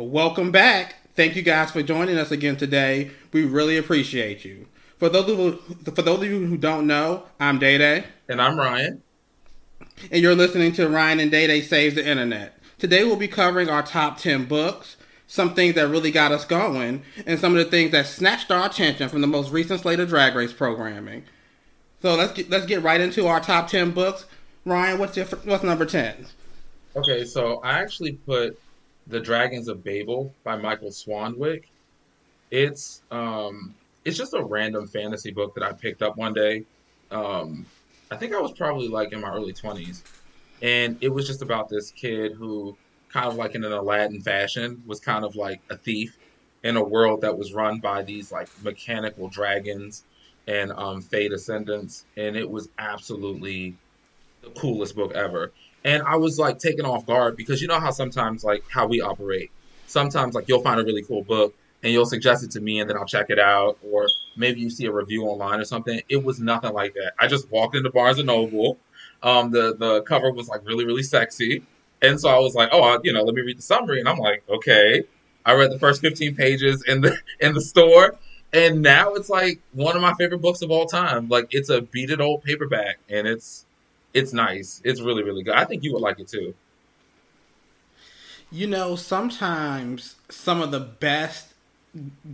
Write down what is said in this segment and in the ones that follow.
Welcome back. Thank you guys for joining us again today. We really appreciate you. For those of you, for those of you who don't know, I'm Day Day. And I'm Ryan. And you're listening to Ryan and Day Day Saves the Internet. Today we'll be covering our top 10 books, some things that really got us going, and some of the things that snatched our attention from the most recent slate of Drag Race programming. So let's get, let's get right into our top 10 books. Ryan, what's your what's number 10? Okay, so I actually put The Dragons of Babel by Michael Swanwick. It's um it's just a random fantasy book that I picked up one day. Um I think I was probably like in my early 20s. And it was just about this kid who kind of like in an Aladdin fashion was kind of like a thief in a world that was run by these like mechanical dragons and um Fey descendants and it was absolutely the coolest book ever and I was like taken off guard because you know how sometimes like how we operate. Sometimes like you'll find a really cool book and you'll suggest it to me and then I'll check it out or maybe you see a review online or something. It was nothing like that. I just walked into Barnes and Noble. Um, the the cover was like really really sexy, and so I was like, oh, I, you know, let me read the summary, and I'm like, okay. I read the first 15 pages in the in the store, and now it's like one of my favorite books of all time. Like it's a beat old paperback, and it's it's nice. It's really, really good. I think you would like it too. You know, sometimes some of the best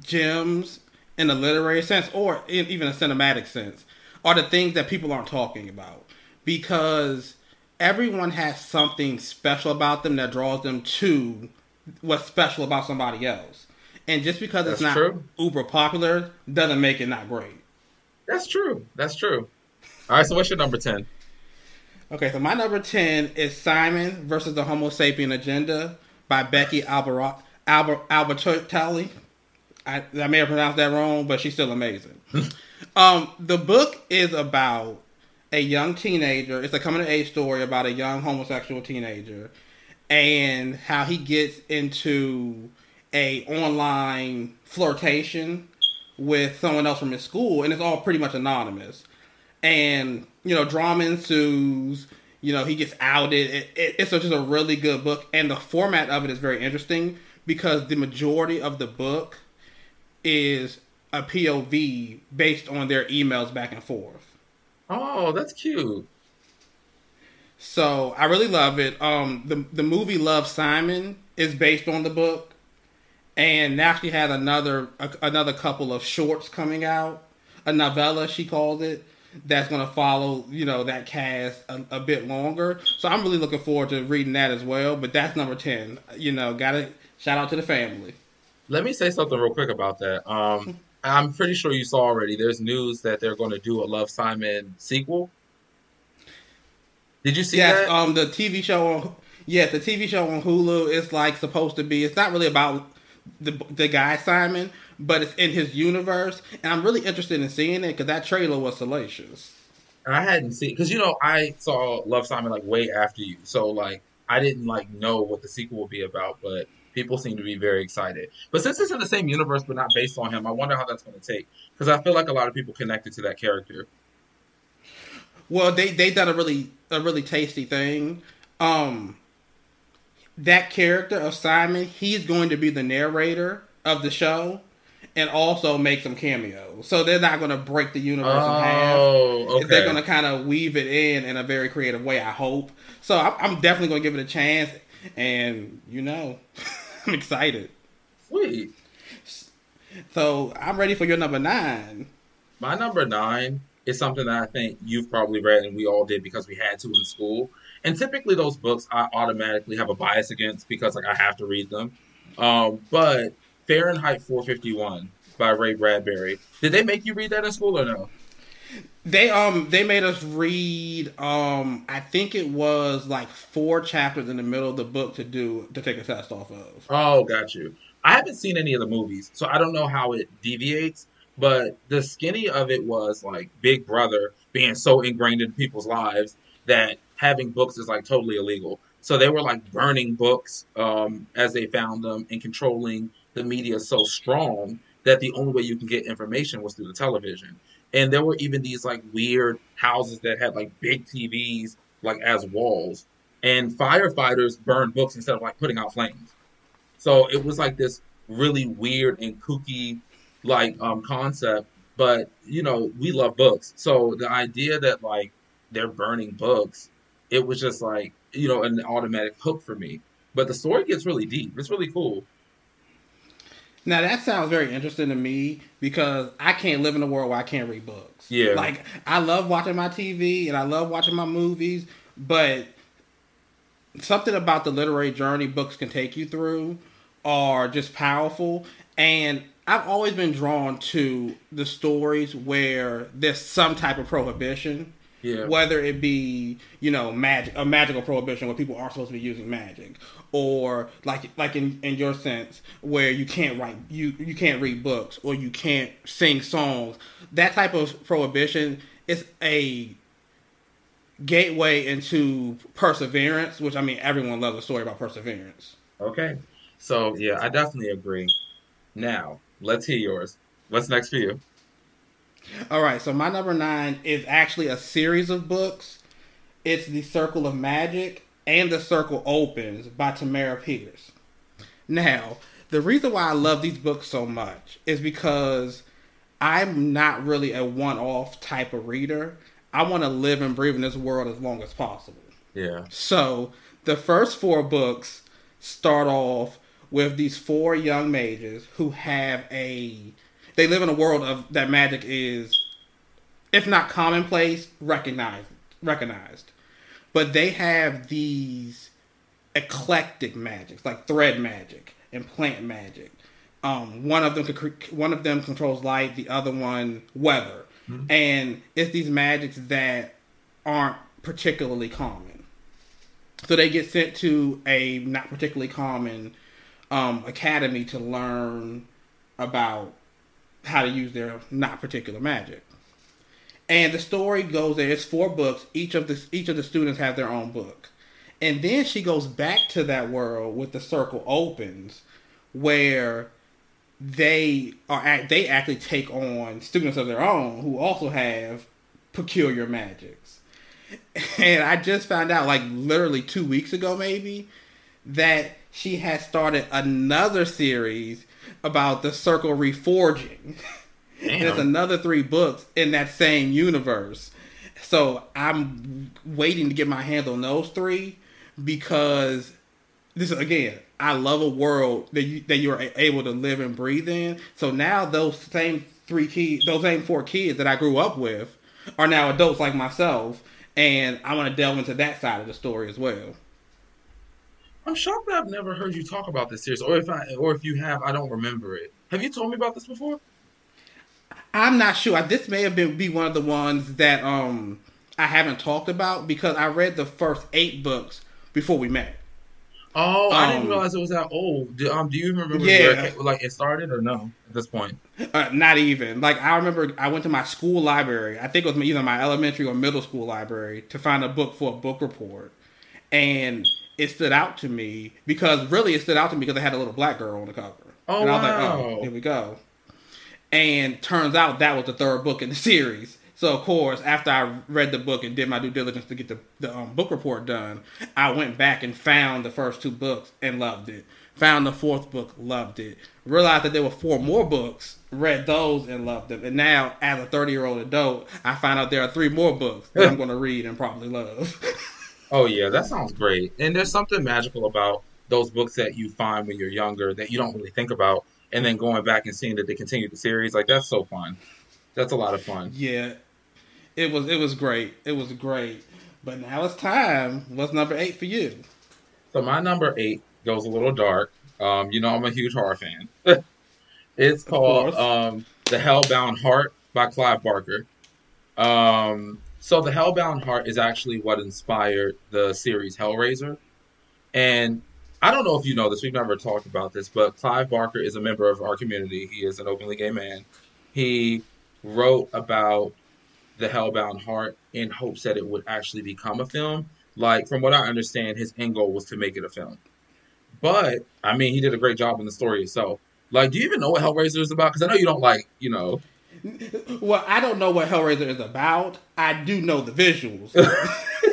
gems in a literary sense or in even a cinematic sense are the things that people aren't talking about because everyone has something special about them that draws them to what's special about somebody else. And just because That's it's not true. uber popular doesn't make it not great. That's true. That's true. All right, so what's your number 10? Okay, so my number 10 is Simon versus the Homo sapien Agenda by Becky Albert, Albert, Albertalli. I, I may have pronounced that wrong, but she's still amazing. um, the book is about a young teenager. It's a coming of age story about a young homosexual teenager and how he gets into a online flirtation with someone else from his school, and it's all pretty much anonymous and you know drama ensues. You know he gets outed. It, it, it's just a really good book, and the format of it is very interesting because the majority of the book is a POV based on their emails back and forth. Oh, that's cute. So I really love it. Um, the the movie Love Simon is based on the book, and now she had another a, another couple of shorts coming out, a novella she called it that's going to follow, you know, that cast a, a, bit longer. So I'm really looking forward to reading that as well. But that's number 10. You know, got to shout out to the family. Let me say something real quick about that. Um, I'm pretty sure you saw already. There's news that they're going to do a Love Simon sequel. Did you see yes, that? Um, the TV show on yeah, the TV show on Hulu is like supposed to be. It's not really about the the guy Simon, but it's in his universe, and I'm really interested in seeing it because that trailer was salacious. I hadn't seen because you know I saw Love Simon like way after you, so like I didn't like know what the sequel would be about, but people seem to be very excited. But since it's in the same universe but not based on him, I wonder how that's going to take because I feel like a lot of people connected to that character. Well, they they done a really a really tasty thing. Um, that character of Simon, he's going to be the narrator of the show and also make some cameos. So they're not going to break the universe oh, in half. Okay. They're going to kind of weave it in in a very creative way, I hope. So I'm definitely going to give it a chance. And, you know, I'm excited. Sweet. So I'm ready for your number nine. My number nine is something that I think you've probably read and we all did because we had to in school. And typically those books I automatically have a bias against because like I have to read them. Um, but Fahrenheit 451 by Ray Bradbury. Did they make you read that in school or no? They um they made us read um I think it was like four chapters in the middle of the book to do to take a test off of. Oh, got you. I haven't seen any of the movies, so I don't know how it deviates. But the skinny of it was like Big Brother being so ingrained in people's lives that having books is like totally illegal. So they were like burning books um, as they found them and controlling the media so strong that the only way you can get information was through the television. And there were even these like weird houses that had like big TVs like as walls. And firefighters burned books instead of like putting out flames. So it was like this really weird and kooky like um concept. But you know, we love books. So the idea that like they're burning books, it was just like, you know, an automatic hook for me. But the story gets really deep. It's really cool. Now that sounds very interesting to me because I can't live in a world where I can't read books. Yeah. Like I love watching my TV and I love watching my movies, but something about the literary journey books can take you through are just powerful and I've always been drawn to the stories where there's some type of prohibition. Yeah. Whether it be, you know, magic a magical prohibition where people are supposed to be using magic. Or like like in, in your sense, where you can't write you you can't read books or you can't sing songs. That type of prohibition is a gateway into perseverance, which I mean everyone loves a story about perseverance. Okay. So yeah, I definitely agree. Now, let's hear yours. What's next for you? All right, so my number nine is actually a series of books. It's The Circle of Magic and The Circle Opens by Tamora Pierce. Now, the reason why I love these books so much is because I'm not really a one off type of reader. I want to live and breathe in this world as long as possible. Yeah. So, the first four books start off with these four young mages who have a they live in a world of that magic is if not commonplace recognized recognized. But they have these eclectic magics like thread magic and plant magic. Um, one of them one of them controls light the other one weather. Mm-hmm. and it's these magics that aren't particularly common. So they get sent to a not particularly common um, academy to learn about how to use their not particular magic. And the story goes there. It's four books. Each of the each of the students have their own book, and then she goes back to that world with the circle opens, where they are they actually take on students of their own who also have peculiar magics. And I just found out, like literally two weeks ago, maybe, that she has started another series about the circle reforging. and it's another three books in that same universe. So I'm waiting to get my hands on those three because this is again, I love a world that you that you're able to live and breathe in. So now those same three kids, those same four kids that I grew up with, are now adults like myself, and I want to delve into that side of the story as well. I'm shocked that I've never heard you talk about this series, or if I, or if you have, I don't remember it. Have you told me about this before? I'm not sure. This may have been be one of the ones that um I haven't talked about because I read the first eight books before we met. Oh, I didn't um, realize it was that old. Do, um, do you remember yeah. where like it started or no at this point? Uh, not even. Like I remember, I went to my school library. I think it was either my elementary or middle school library to find a book for a book report, and it stood out to me because really it stood out to me because I had a little black girl on the cover. Oh, and I was wow. like, oh, here we go. And turns out that was the third book in the series. So of course, after I read the book and did my due diligence to get the, the um, book report done, I went back and found the first two books and loved it. Found the fourth book, loved it. Realized that there were four more books, read those and loved them. And now, as a 30 year old adult, I find out there are three more books that I'm going to read and probably love. Oh yeah, that sounds great. And there's something magical about those books that you find when you're younger that you don't really think about, and then going back and seeing that they continue the series. Like that's so fun. That's a lot of fun. Yeah, it was. It was great. It was great. But now it's time. What's number eight for you? So my number eight goes a little dark. Um, you know I'm a huge horror fan. it's called um, The Hellbound Heart by Clive Barker. Um, so the Hellbound Heart is actually what inspired the series Hellraiser. And I don't know if you know this, we've never talked about this, but Clive Barker is a member of our community. He is an openly gay man. He wrote about the Hellbound Heart in hopes that it would actually become a film. Like, from what I understand, his end goal was to make it a film. But, I mean, he did a great job in the story itself. Like, do you even know what Hellraiser is about? Because I know you don't like, you know, well, I don't know what Hellraiser is about. I do know the visuals.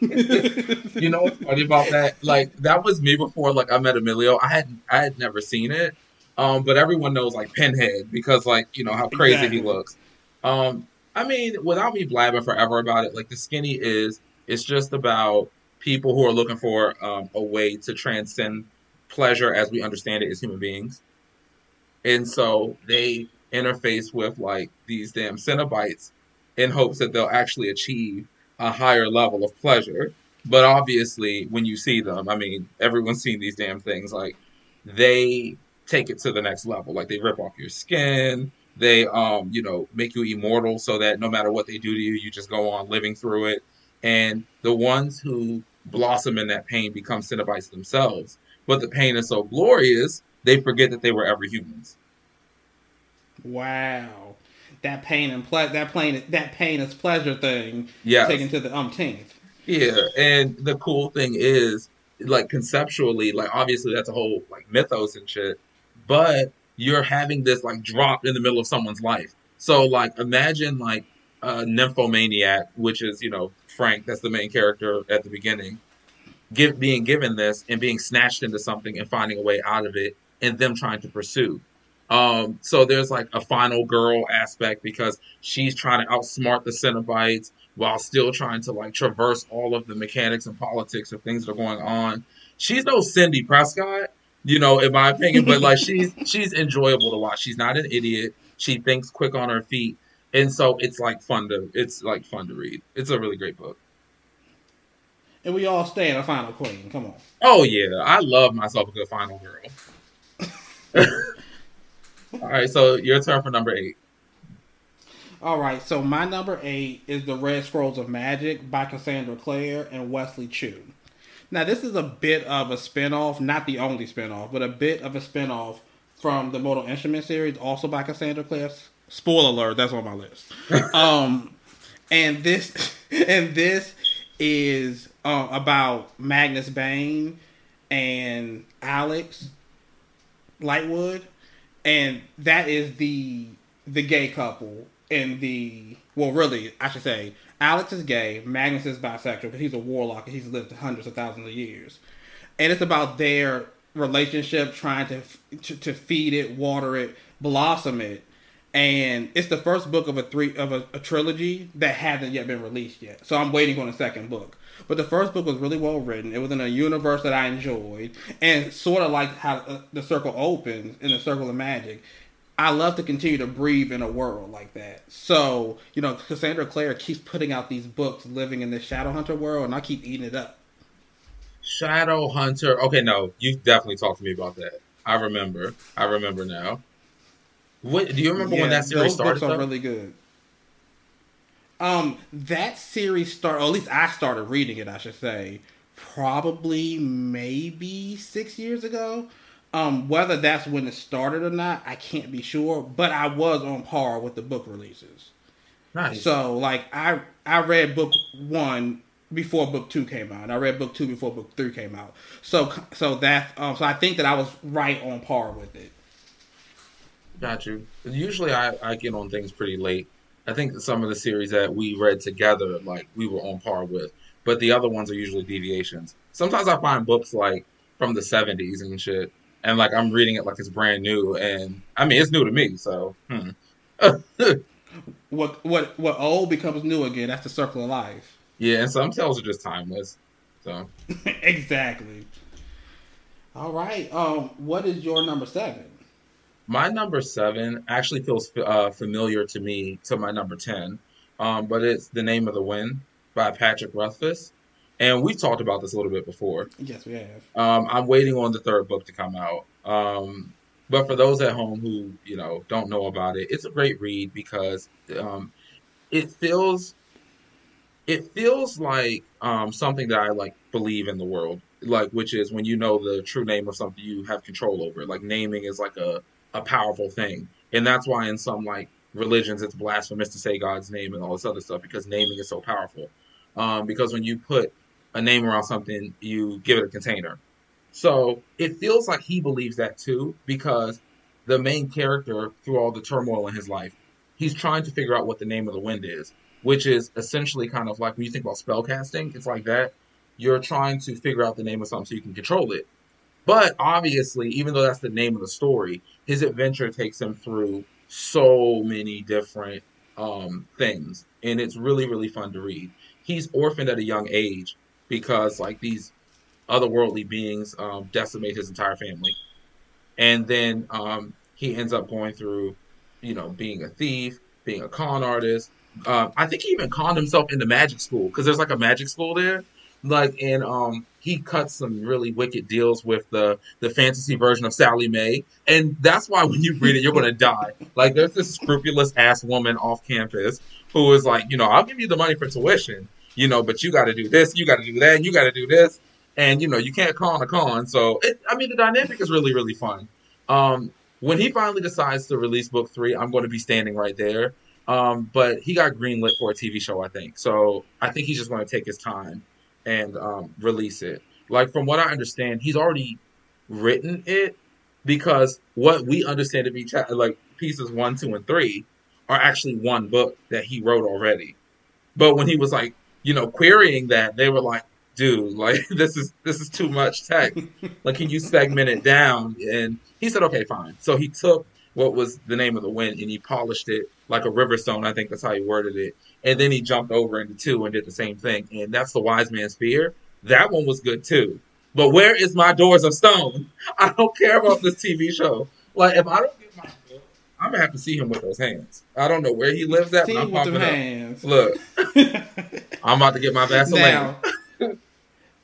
you know what's funny about that? Like that was me before like I met Emilio. I had I had never seen it. Um, but everyone knows like Pinhead because like, you know, how crazy exactly. he looks. Um, I mean, without me blabbing forever about it, like the skinny is it's just about people who are looking for um, a way to transcend pleasure as we understand it as human beings. And so they interface with like these damn Cenobites in hopes that they'll actually achieve a higher level of pleasure. But obviously, when you see them, I mean, everyone's seen these damn things. Like they take it to the next level. Like they rip off your skin. They, um, you know, make you immortal so that no matter what they do to you, you just go on living through it. And the ones who blossom in that pain become Cenobites themselves. But the pain is so glorious, they forget that they were ever humans. Wow, that pain and ple- that pain that pain is pleasure thing. Yeah, taken to the umpteenth. Yeah, and the cool thing is, like conceptually, like obviously that's a whole like mythos and shit, but you're having this like drop in the middle of someone's life. So like imagine like a nymphomaniac, which is you know Frank, that's the main character at the beginning, give being given this and being snatched into something and finding a way out of it, and them trying to pursue. Um, so there's like a final girl aspect because she's trying to outsmart the Cenobites while still trying to like traverse all of the mechanics and politics of things that are going on. She's no Sidney Prescott, you know, in my opinion, but like she's she's enjoyable to watch. She's not an idiot. She thinks quick on her feet, and so it's like fun to it's like fun to read. It's a really great book. And we all stay in a final queen. Come on. Oh yeah, I love myself a good final girl. All right, so your turn for number eight. All right, so my number eight is The Red Scrolls of Magic by Cassandra Clare and Wesley Chu. Now, this is a bit of a spinoff, not the only spinoff, but a bit of a spinoff from the Mortal Instrument series, also by Cassandra Clare. Spoiler alert, that's on my list. um, and this and this is uh, about Magnus Bane and Alec Lightwood and that is the the gay couple in the well, really, I should say Alec is gay, Magnus is bisexual because he's a warlock and he's lived hundreds of thousands of years, and it's about their relationship trying to to, to feed it, water it, blossom it, and it's the first book of a three of a, a, trilogy that hasn't yet been released yet. So I'm waiting on the second book. But the first book was really well written. It was in a universe that I enjoyed, and sort of like how uh, the circle opens in the Circle of Magic. I love to continue to breathe in a world like that. So you know, Cassandra Clare keeps putting out these books, living in this Shadowhunter world, and I keep eating it up. Shadowhunter. Okay, no, you definitely talked to me about that. I remember. I remember now. What do you remember yeah, when that series started? Those books are really good. Um, that series started, or at least I started reading it. I should say, probably maybe six years ago. Um, whether that's when it started or not, I can't be sure. But I was on par with the book releases. Nice. So like I I read book one before book two came out. I read book two before book three came out. So so that um so I think that I was right on par with it. Got you. Usually I, I get on things pretty late. I think some of the series that we read together, like we were on par with, but the other ones are usually deviations. Sometimes I find books like from the 70s and shit, and like I'm reading it like it's brand new, and I mean it's new to me, so. Hmm. what what what old becomes new again? That's the circle of life. Yeah, and some tales are just timeless. So. exactly. All right. Um, what is your number seven? My number seven actually feels uh, familiar to me to my number 10, um, but it's The Name of the Wind by Patrick Rothfuss. And we've talked about this a little bit before. Yes, we have. Um, I'm waiting on the third book to come out. Um, but for those at home who, you know, don't know about it, it's a great read because um, it feels it feels like um, something that I like believe in the world, like which is when you know the true name of something you have control over. Like naming is like a a powerful thing. And that's why in some like religions it's blasphemous to say God's name and all this other stuff because naming is so powerful. Um, because when you put a name around something, you give it a container. So it feels like he believes that too, because the main character, through all the turmoil in his life, he's trying to figure out what the name of the wind is. which is essentially kind of like when you think about spell casting, it's like that. You're trying to figure out the name of something so you can control it. But obviously, even though that's the name of the story, his adventure takes him through so many different um, things, and it's really really fun to read. He's orphaned at a young age because like these otherworldly beings um, decimate his entire family, and then um, he ends up going through, you know, being a thief, being a con artist. Uh, I think he even conned himself into magic school because there's like a magic school there. Like, and um, he cuts some really wicked deals with the the fantasy version of Sallie Mae, and that's why when you read it, you're gonna die. Like, there's this scrupulous ass woman off campus who is like, you know, I'll give you the money for tuition, you know, but you got to do this, you got to do that, you got to do this, and you know, you can't con a con. So, it, I mean, the dynamic is really really fun. Um, when he finally decides to release book three, I'm going to be standing right there. Um, but he got greenlit for a TV show, I think. So I think he's just going to take his time and um, release it. Like from what I understand, he's already written it because what we understand to be cha- like pieces one, two, and three are actually one book that he wrote already. But when he was like, you know, querying that, they were like, dude, like this is this is too much text. like, can you segment it down? And he said, okay, fine. So he took what was the name of the wind and he polished it like a river stone. I think that's how he worded it. And then he jumped over into two and did the same thing. And that's the wise man's fear. That one was good too. But where is my doors of stone? I don't care about this TV show. Like if I don't get my book, I'm gonna have to see him with those hands. I don't know where he lives at, See but I'm with popping hands. Look, I'm about to get my Vaseline. Now,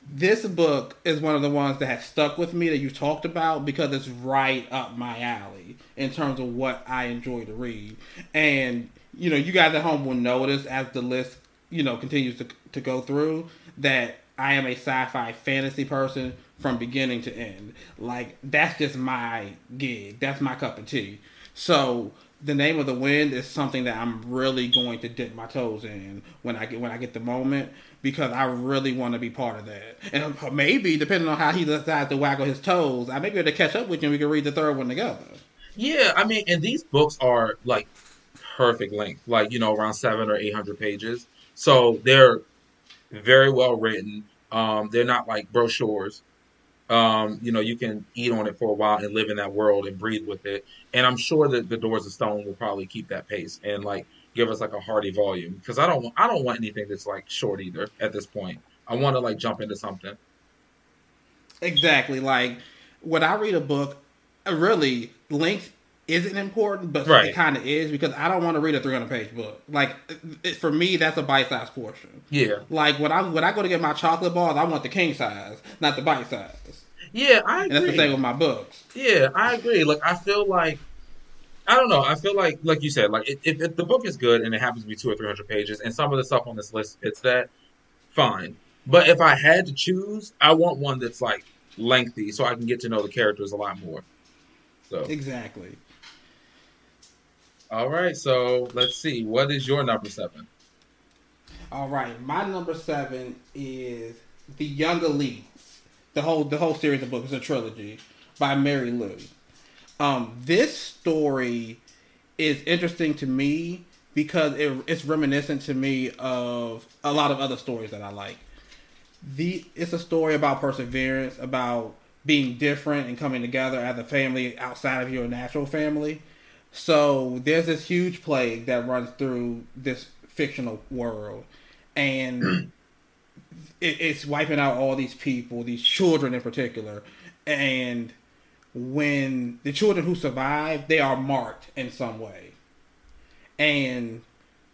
this book is one of the ones that has stuck with me that you talked about because it's right up my alley in terms of what I enjoy to read. And you know, you guys at home will notice as the list you know continues to to go through that I am a sci-fi fantasy person from beginning to end. Like that's just my gig. That's my cup of tea. So the name of the wind is something that I'm really going to dip my toes in when I get when I get the moment because I really want to be part of that. And maybe depending on how he decides to waggle his toes, I may be able to catch up with you and we can read the third one together. Yeah, I mean, and these books are like perfect length, like you know, around seven or eight hundred pages. So they're very well written. Um, they're not like brochures. Um, you know, you can eat on it for a while and live in that world and breathe with it. And I'm sure that the Doors of Stone will probably keep that pace and like give us like a hearty volume because I don't want I don't want anything that's like short either at this point. I want to like jump into something. Exactly. Like when I read a book, really length isn't important, but Right. it kind of is because I don't want to read a 300 page book. Like it, for me, that's a bite sized portion. Yeah, Like when I when I go to get my chocolate bars, I want the king size, not the bite size. yeah, I And that's the same with my books. Yeah, I agree. Like I feel like I don't know. I feel like like you said, like if, if, if the book is good and it happens to be two or three hundred pages, and some of the stuff on this list fits that, fine. But if I had to choose, I want one that's like lengthy so I can get to know the characters a lot more. So Exactly. All right, so let's see. What is your number seven? All right, my number seven is the Young Elites. The whole the whole series of books a trilogy by Marie Lu. Um, this story is interesting to me because it, it's reminiscent to me of a lot of other stories that I like. The it's a story about perseverance, about being different and coming together as a family outside of your natural family. So there's this huge plague that runs through this fictional world, and hmm. it, it's wiping out all these people, these children in particular. And when the children who survive, they are marked in some way, and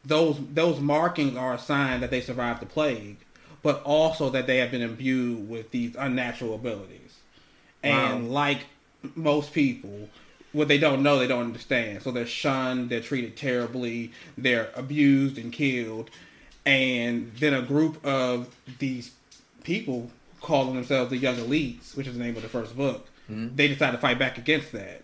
those those markings are a sign that they survived the plague, but also that they have been imbued with these unnatural abilities. And like most people, what they don't know, they don't understand. So they're shunned, they're treated terribly, they're abused and killed. And then a group of these people calling themselves the Young Elites, which is the name of the first book, mm-hmm. they decide to fight back against that.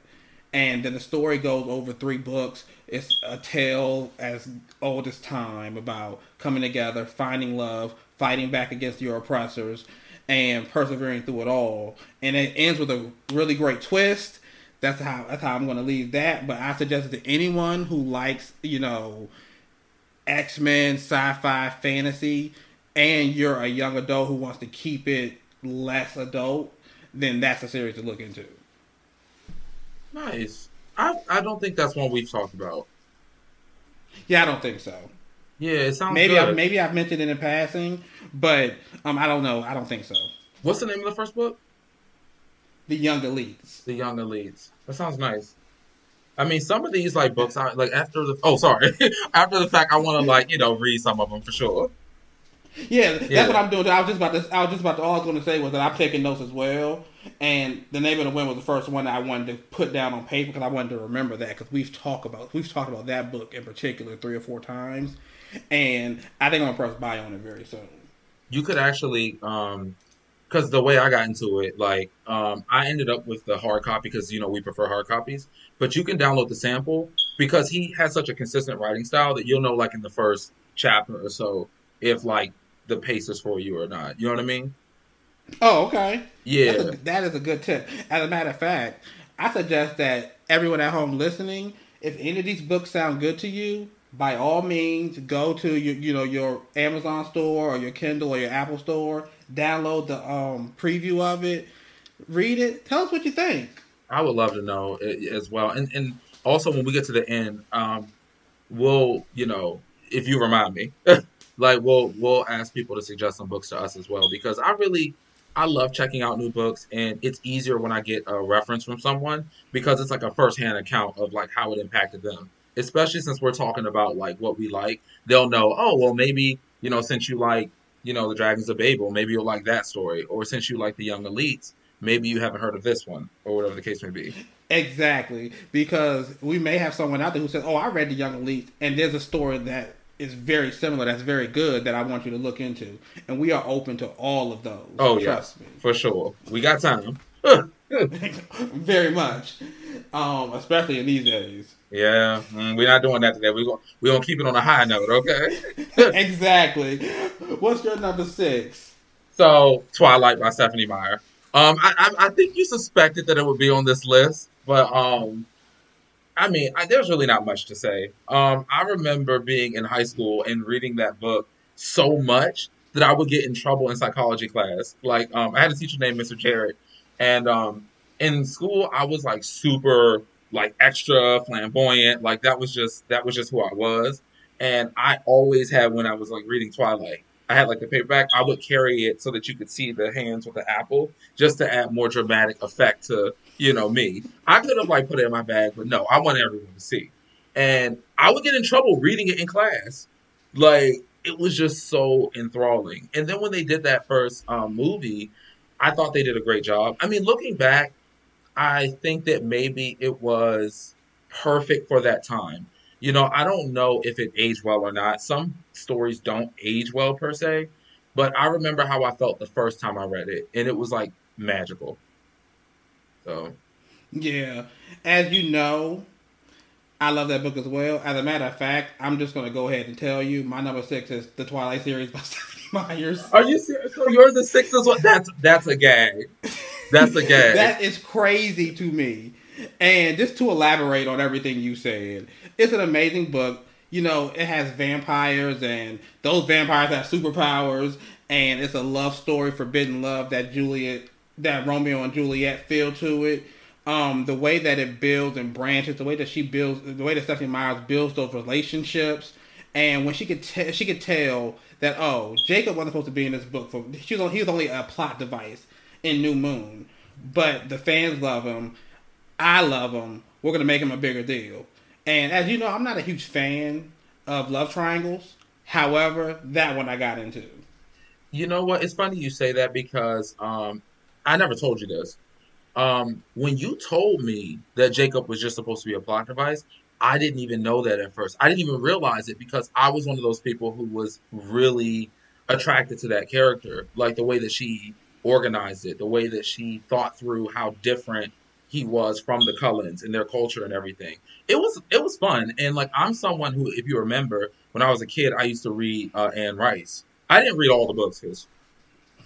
And then the story goes over three books. It's a tale as old as time about coming together, finding love, fighting back against your oppressors, and persevering through it all. And it ends with a really great twist. That's how that's how I'm going to leave that. But I suggest to anyone who likes, you know, X Men, sci fi, fantasy, and you're a young adult who wants to keep it less adult, then that's a series to look into. Nice. I I don't think that's one we've talked about. Yeah, I don't think so. Yeah, it sounds maybe good. I, maybe I've mentioned it in passing, but um, I don't know. I don't think so. What's the name of the first book? The Young Elites. The Young Elites. That sounds nice. I mean, some of these like books, I like after the oh sorry, after the fact, I want to like you know read some of them for sure. Yeah, that's Yeah. what I'm doing. I was just about to. I was just about to. All I was going to say was that I'm taking notes as well. And the name of the wind was the first one that I wanted to put down on paper because I wanted to remember that because we've talked about we've talked about that book in particular three or four times, and I think I'm gonna press buy on it very soon. You could actually, um, because the way I got into it, like um, I ended up with the hard copy because you know we prefer hard copies, but you can download the sample because he has such a consistent writing style that you'll know like in the first chapter or so if like the pace is for you or not. You know what I mean? Oh, okay. Yeah. That's a, that is a good tip. As a matter of fact, I suggest that everyone at home listening, if any of these books sound good to you, by all means, go to your you know your Amazon store or your Kindle or your Apple store, download the um, preview of it, read it, tell us what you think. I would love to know as well. And and also when we get to the end, um, we'll you know if you remind me, like we'll we'll ask people to suggest some books to us as well because I really I love checking out new books and it's easier when I get a reference from someone because it's like a firsthand account of like how it impacted them. Especially since we're talking about like what we like, they'll know. Oh well, maybe you know since you like you know the Dragons of Babel, maybe you'll like that story, or since you like the Young Elites, maybe you haven't heard of this one, or whatever the case may be. Exactly, because we may have someone out there who says, "Oh, I read the Young Elite, and there's a story that is very similar, that's very good, that I want you to look into." And we are open to all of those. Oh yeah, me. for sure. We got time. very much, um, especially in these days. Yeah, mm, we're not doing that today. We going we gonna keep it on a high note, okay? exactly. What's your number six? So, Twilight by Stephenie Meyer. Um, I, I I think you suspected that it would be on this list, but um, I mean, I, there's really not much to say. Um, I remember being in high school and reading that book so much that I would get in trouble in psychology class. Like, um, I had a teacher named Mr. Jarrett, and um, in school I was like super like extra flamboyant. Like that was just that was just who I was. And I always had when I was like reading Twilight, I had like the paperback. I would carry it so that you could see the hands with the apple, just to add more dramatic effect to you know me. I could have like put it in my bag, but no, I want everyone to see. And I would get in trouble reading it in class. Like it was just so enthralling. And then when they did that first um, movie, I thought they did a great job. I mean, looking back, I think that maybe it was perfect for that time. You know, I don't know if it aged well or not. Some stories don't age well per se, but I remember how I felt the first time I read it, and it was like magical. So, Yeah, as you know, I love that book as well. As a matter of fact, I'm just going to go ahead and tell you my number six is the Twilight series by Stephanie Myers. are you serious? So yours is six as well? That's that's a gag. That's a gag. That is crazy to me. And just to elaborate on everything you said, it's an amazing book. You know, it has vampires, and those vampires have superpowers, and it's a love story, forbidden love that Juliet, that Romeo and Juliet feel to it. Um, the way that it builds and branches, the way that she builds, the way that Stephanie Myers builds those relationships, and when she could tell, she could tell that oh, Jacob wasn't supposed to be in this book for she was, he was only a plot device in New Moon, but the fans love him. I love him. We're gonna make him a bigger deal. And as you know, I'm not a huge fan of love triangles. However, that one I got into. You know what? It's funny you say that because um, I never told you this. Um, when you told me that Jacob was just supposed to be a plot device, I didn't even know that at first. I didn't even realize it because I was one of those people who was really attracted to that character, like the way that she organized it, the way that she thought through how different he was from the Cullens and their culture and everything. It was it was fun, and like I'm someone who, if you remember, when I was a kid, I used to read uh, Anne Rice. I didn't read all the books, because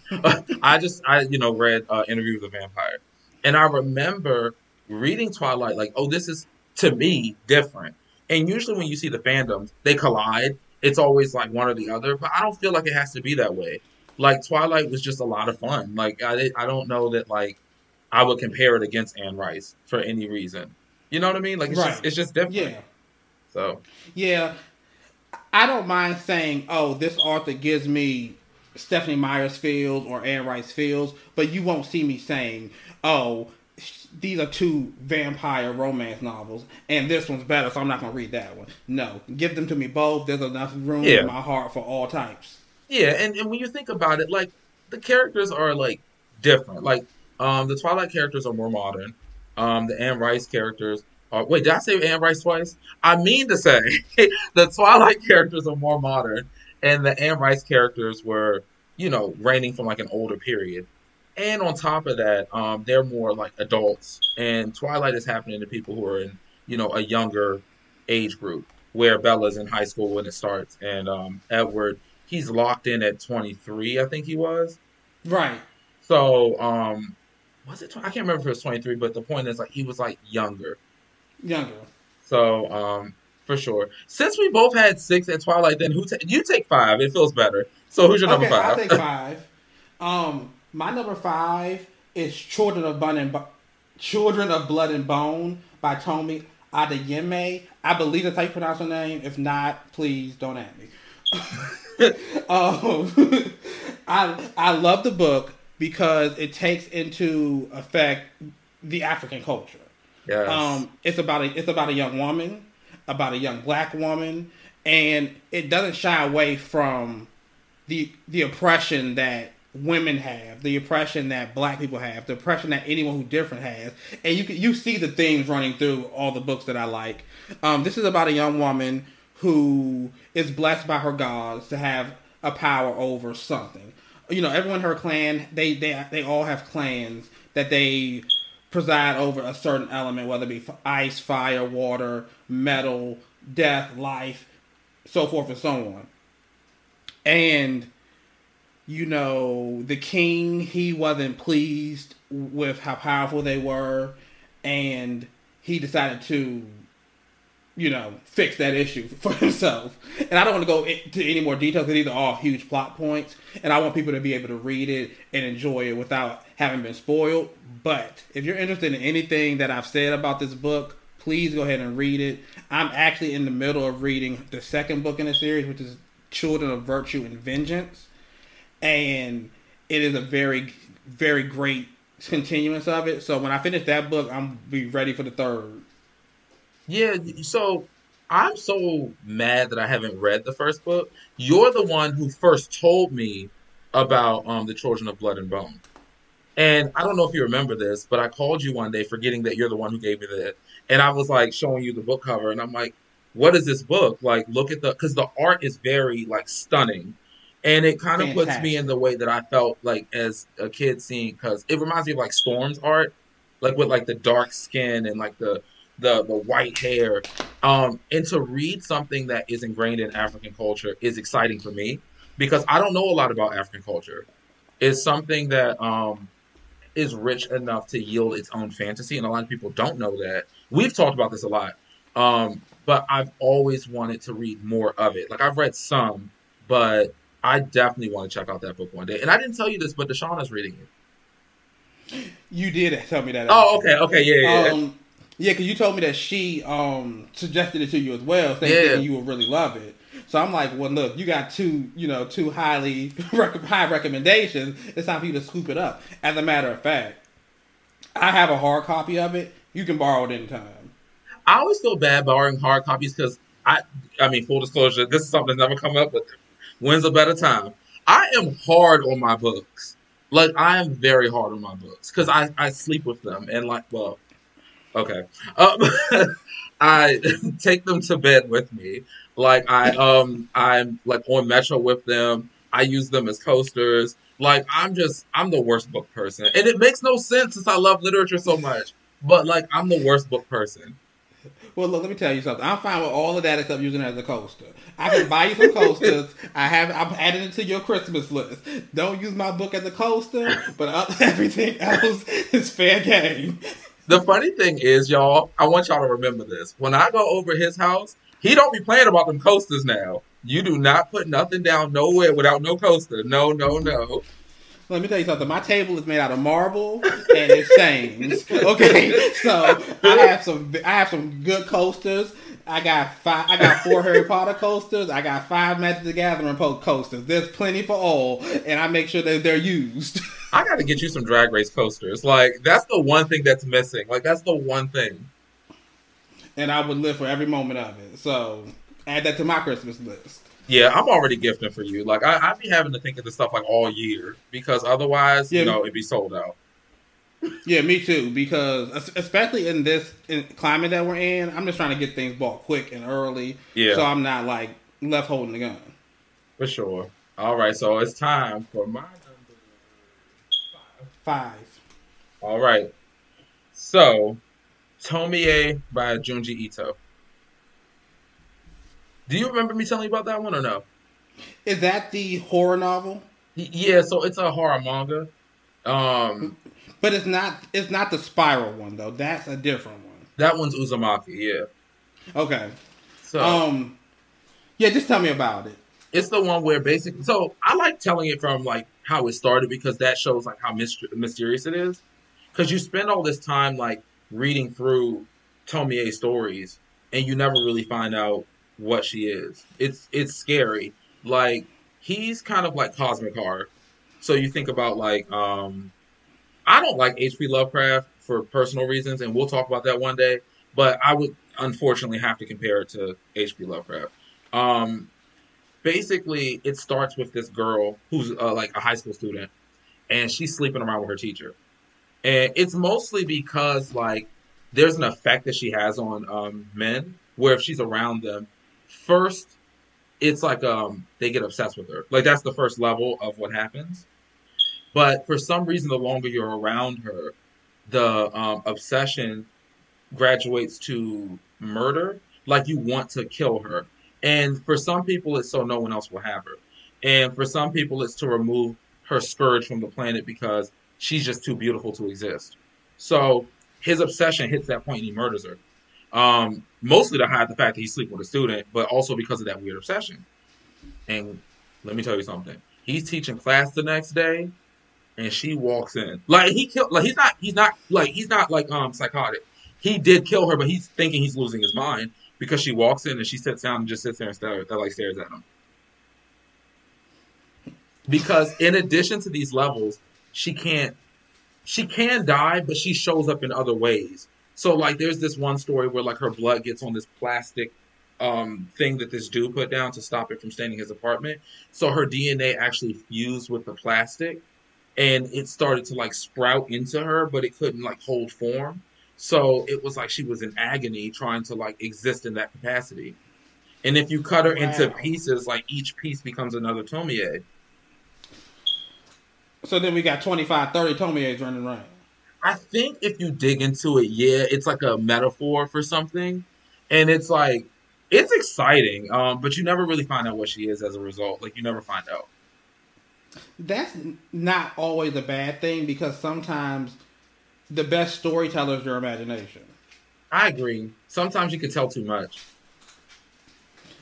I just I you know read uh, Interview with a Vampire, and I remember reading Twilight like, oh, this is to me different. And usually when you see the fandoms, they collide, it's always like one or the other. But I don't feel like it has to be that way. Like Twilight was just a lot of fun. Like I I don't know that like I would compare it against Anne Rice for any reason. You know what I mean? Like it's Right. just it's just different. Yeah. So Yeah, I don't mind saying, "Oh, this author gives me Stephanie Myers feels or Anne Rice feels," but you won't see me saying, "Oh, these are two vampire romance novels, and this one's better, so I'm not going to read that one." No, give them to me both. There's enough room Yeah. in my heart for all types. Yeah, and, and when you think about it, like the characters are like different. Like um the Twilight characters are more modern. Um the Anne Rice characters are wait, did I say Anne Rice twice? I mean to say the Twilight characters are more modern and the Anne Rice characters were, you know, reigning from like an older period. And on top of that, um, they're more like adults. And Twilight is happening to people who are in, you know, a younger age group where Bella's in high school when it starts and um Edward he's locked in at 23 i think he was Right. so um was it 20? i can't remember if it was 23 but the point is like he was like younger Younger. so um for sure since we both had six at twilight then who ta- you take five it feels better so who's your number okay, I'll take five. Um, my number five is Children of Bone and Bo- Children of Blood and Bone by Tomi Adeyemi. I believe that's how you pronounce her name. If not, please don't at me. um, I I love the book because it takes into effect the African culture. yes. Um, it's about a it's about a young woman, about a young black woman, and it doesn't shy away from the the oppression that women have, the oppression that black people have, the oppression that anyone who different has, and you can, you see the themes running through all the books that I like. Um, this is about a young woman who is blessed by her gods to have a power over something. You know, everyone in her clan, they they they all have clans that they preside over a certain element, whether it be ice, fire, water, metal, death, life, so forth and so on. And you know, the king, he wasn't pleased with how powerful they were, and he decided to, you know, fix that issue for himself. And I don't want to go into any more details because these are all huge plot points, and I want people to be able to read it and enjoy it without having been spoiled. But if you're interested in anything that I've said about this book, please go ahead and read it. I'm actually in the middle of reading the second book in the series, which is Children of Virtue and Vengeance and it is a very very great continuance of it. So when I finish that book, I'm be ready for the third. Yeah, so I'm so mad that I haven't read the first book. You're the one who first told me about um the Children of Blood and Bone. And I don't know if you remember this, but I called you one day forgetting that you're the one who gave me that. And I was like showing you the book cover and I'm like, what is this book? Like look at the cuz the art is very like stunning. And it kind of puts me in the way that I felt like as a kid seeing cuz it reminds me of like Storm's art, like with like the dark skin and like the the the white hair um, and to read something that is ingrained in African culture is exciting for me because I don't know a lot about African culture. It's something that um, is rich enough to yield its own fantasy, and a lot of people don't know that. We've talked about this a lot, um, but I've always wanted to read more of it. Like I've read some, but I definitely want to check out that book one day. And I didn't tell you this, but Deshaun is reading it. You did tell me that. Oh, okay, okay, yeah, yeah. yeah. Um, yeah, because you told me that she um suggested it to you as well, saying Yeah. thinking you would really love it. So I'm like, well, look, you got two, you know, two highly high recommendations. It's time for you to scoop it up. As a matter of fact, I have a hard copy of it. You can borrow it anytime. I always feel bad borrowing hard copies because I, I mean, full disclosure, this is something that's never come up, but when's a better time? I am hard on my books. Like, I am very hard on my books because I, I sleep with them and, like, well, okay. Um, I take them to bed with me. Like, I, um, I'm, like, on Metro with them. I use them as coasters. Like, I'm just, I'm the worst book person. And it makes no sense since I love literature so much. But, like, I'm the worst book person. Well, look, let me tell you something. I'm fine with all of that except using it as a coaster. I can buy you some coasters. I have. I'm adding it to your Christmas list. Don't use my book as a coaster, but uh, everything else is fair game. The funny thing is, y'all, I want y'all to remember this. When I go over his house, he don't be playing about them coasters now. You do not put nothing down nowhere without no coaster. No, no, no. Let me tell you something. My table is made out of marble and it stains. Okay, so I have some. I have some good coasters. I got five. I got four Harry Potter coasters. I got five Magic the Gathering coasters. There's plenty for all, and I make sure that they're used. I got to get you some drag race coasters. Like that's the one thing that's missing. Like that's the one thing. And I would live for every moment of it. So add that to my Christmas list. Yeah, I'm already gifting for you. Like I, I'd be having to think of this stuff like all year because otherwise, yeah. you know, it'd be sold out. Yeah, me too. Because especially in this climate that we're in, I'm just trying to get things bought quick and early. Yeah. So I'm not like left holding the gun. For sure. All right, so it's time for my number five. Five. All right. So, Tomie by Junji Ito. Do you remember me telling you about that one or no? Is that the horror novel? Yeah, so it's a horror manga. Um, but it's not it's not the spiral one though. That's a different one. That one's Uzumaki, yeah. Okay. So um yeah, just tell me about it. It's the one where basically so I like telling it from like how it started because that shows like how myster- mysterious it is. Cuz you spend all this time like reading through Tomie stories and you never really find out what she is. It's it's scary. Like he's kind of like cosmic horror. So you think about like um I don't like H.P. Lovecraft for personal reasons, and we'll talk about that one day. But I would unfortunately have to compare it to H.P. Lovecraft. Um, basically, it starts with this girl who's uh, like a high school student, and she's sleeping around with her teacher, and it's mostly because like there's an effect that she has on um, men where if she's around them, first it's like um, they get obsessed with her. Like that's the first level of what happens. But for some reason, the longer you're around her, the um, obsession graduates to murder. Like you want to kill her. And for some people, it's so no one else will have her. And for some people, it's to remove her scourge from the planet because she's just too beautiful to exist. So his obsession hits that point and he murders her. Um, mostly to hide the fact that he's sleeping with a student, but also because of that weird obsession. And let me tell you something. He's teaching class the next day, and she walks in. Like he killed. Like he's not. He's not. Like he's not like um psychotic. He did kill her, but he's thinking he's losing his mind because she walks in and she sits down and just sits there and stares, like stares at him. Because in addition to these levels, she can't. She can die, but she shows up in other ways. So like, there's this one story where like her blood gets on this plastic um, thing that this dude put down to stop it from staining his apartment. So her DNA actually fused with the plastic and it started to like sprout into her, but it couldn't like hold form. So it was like she was in agony trying to like exist in that capacity. And if you cut her wow. into pieces, like each piece becomes another Tomie. So then we got 25, 30 Tomies running around. I think if you dig into it, yeah, it's like a metaphor for something. And it's like, it's exciting, um, but you never really find out what she is as a result. Like, you never find out that's not always a bad thing because sometimes the best storyteller is your imagination. I agree. Sometimes you can tell too much.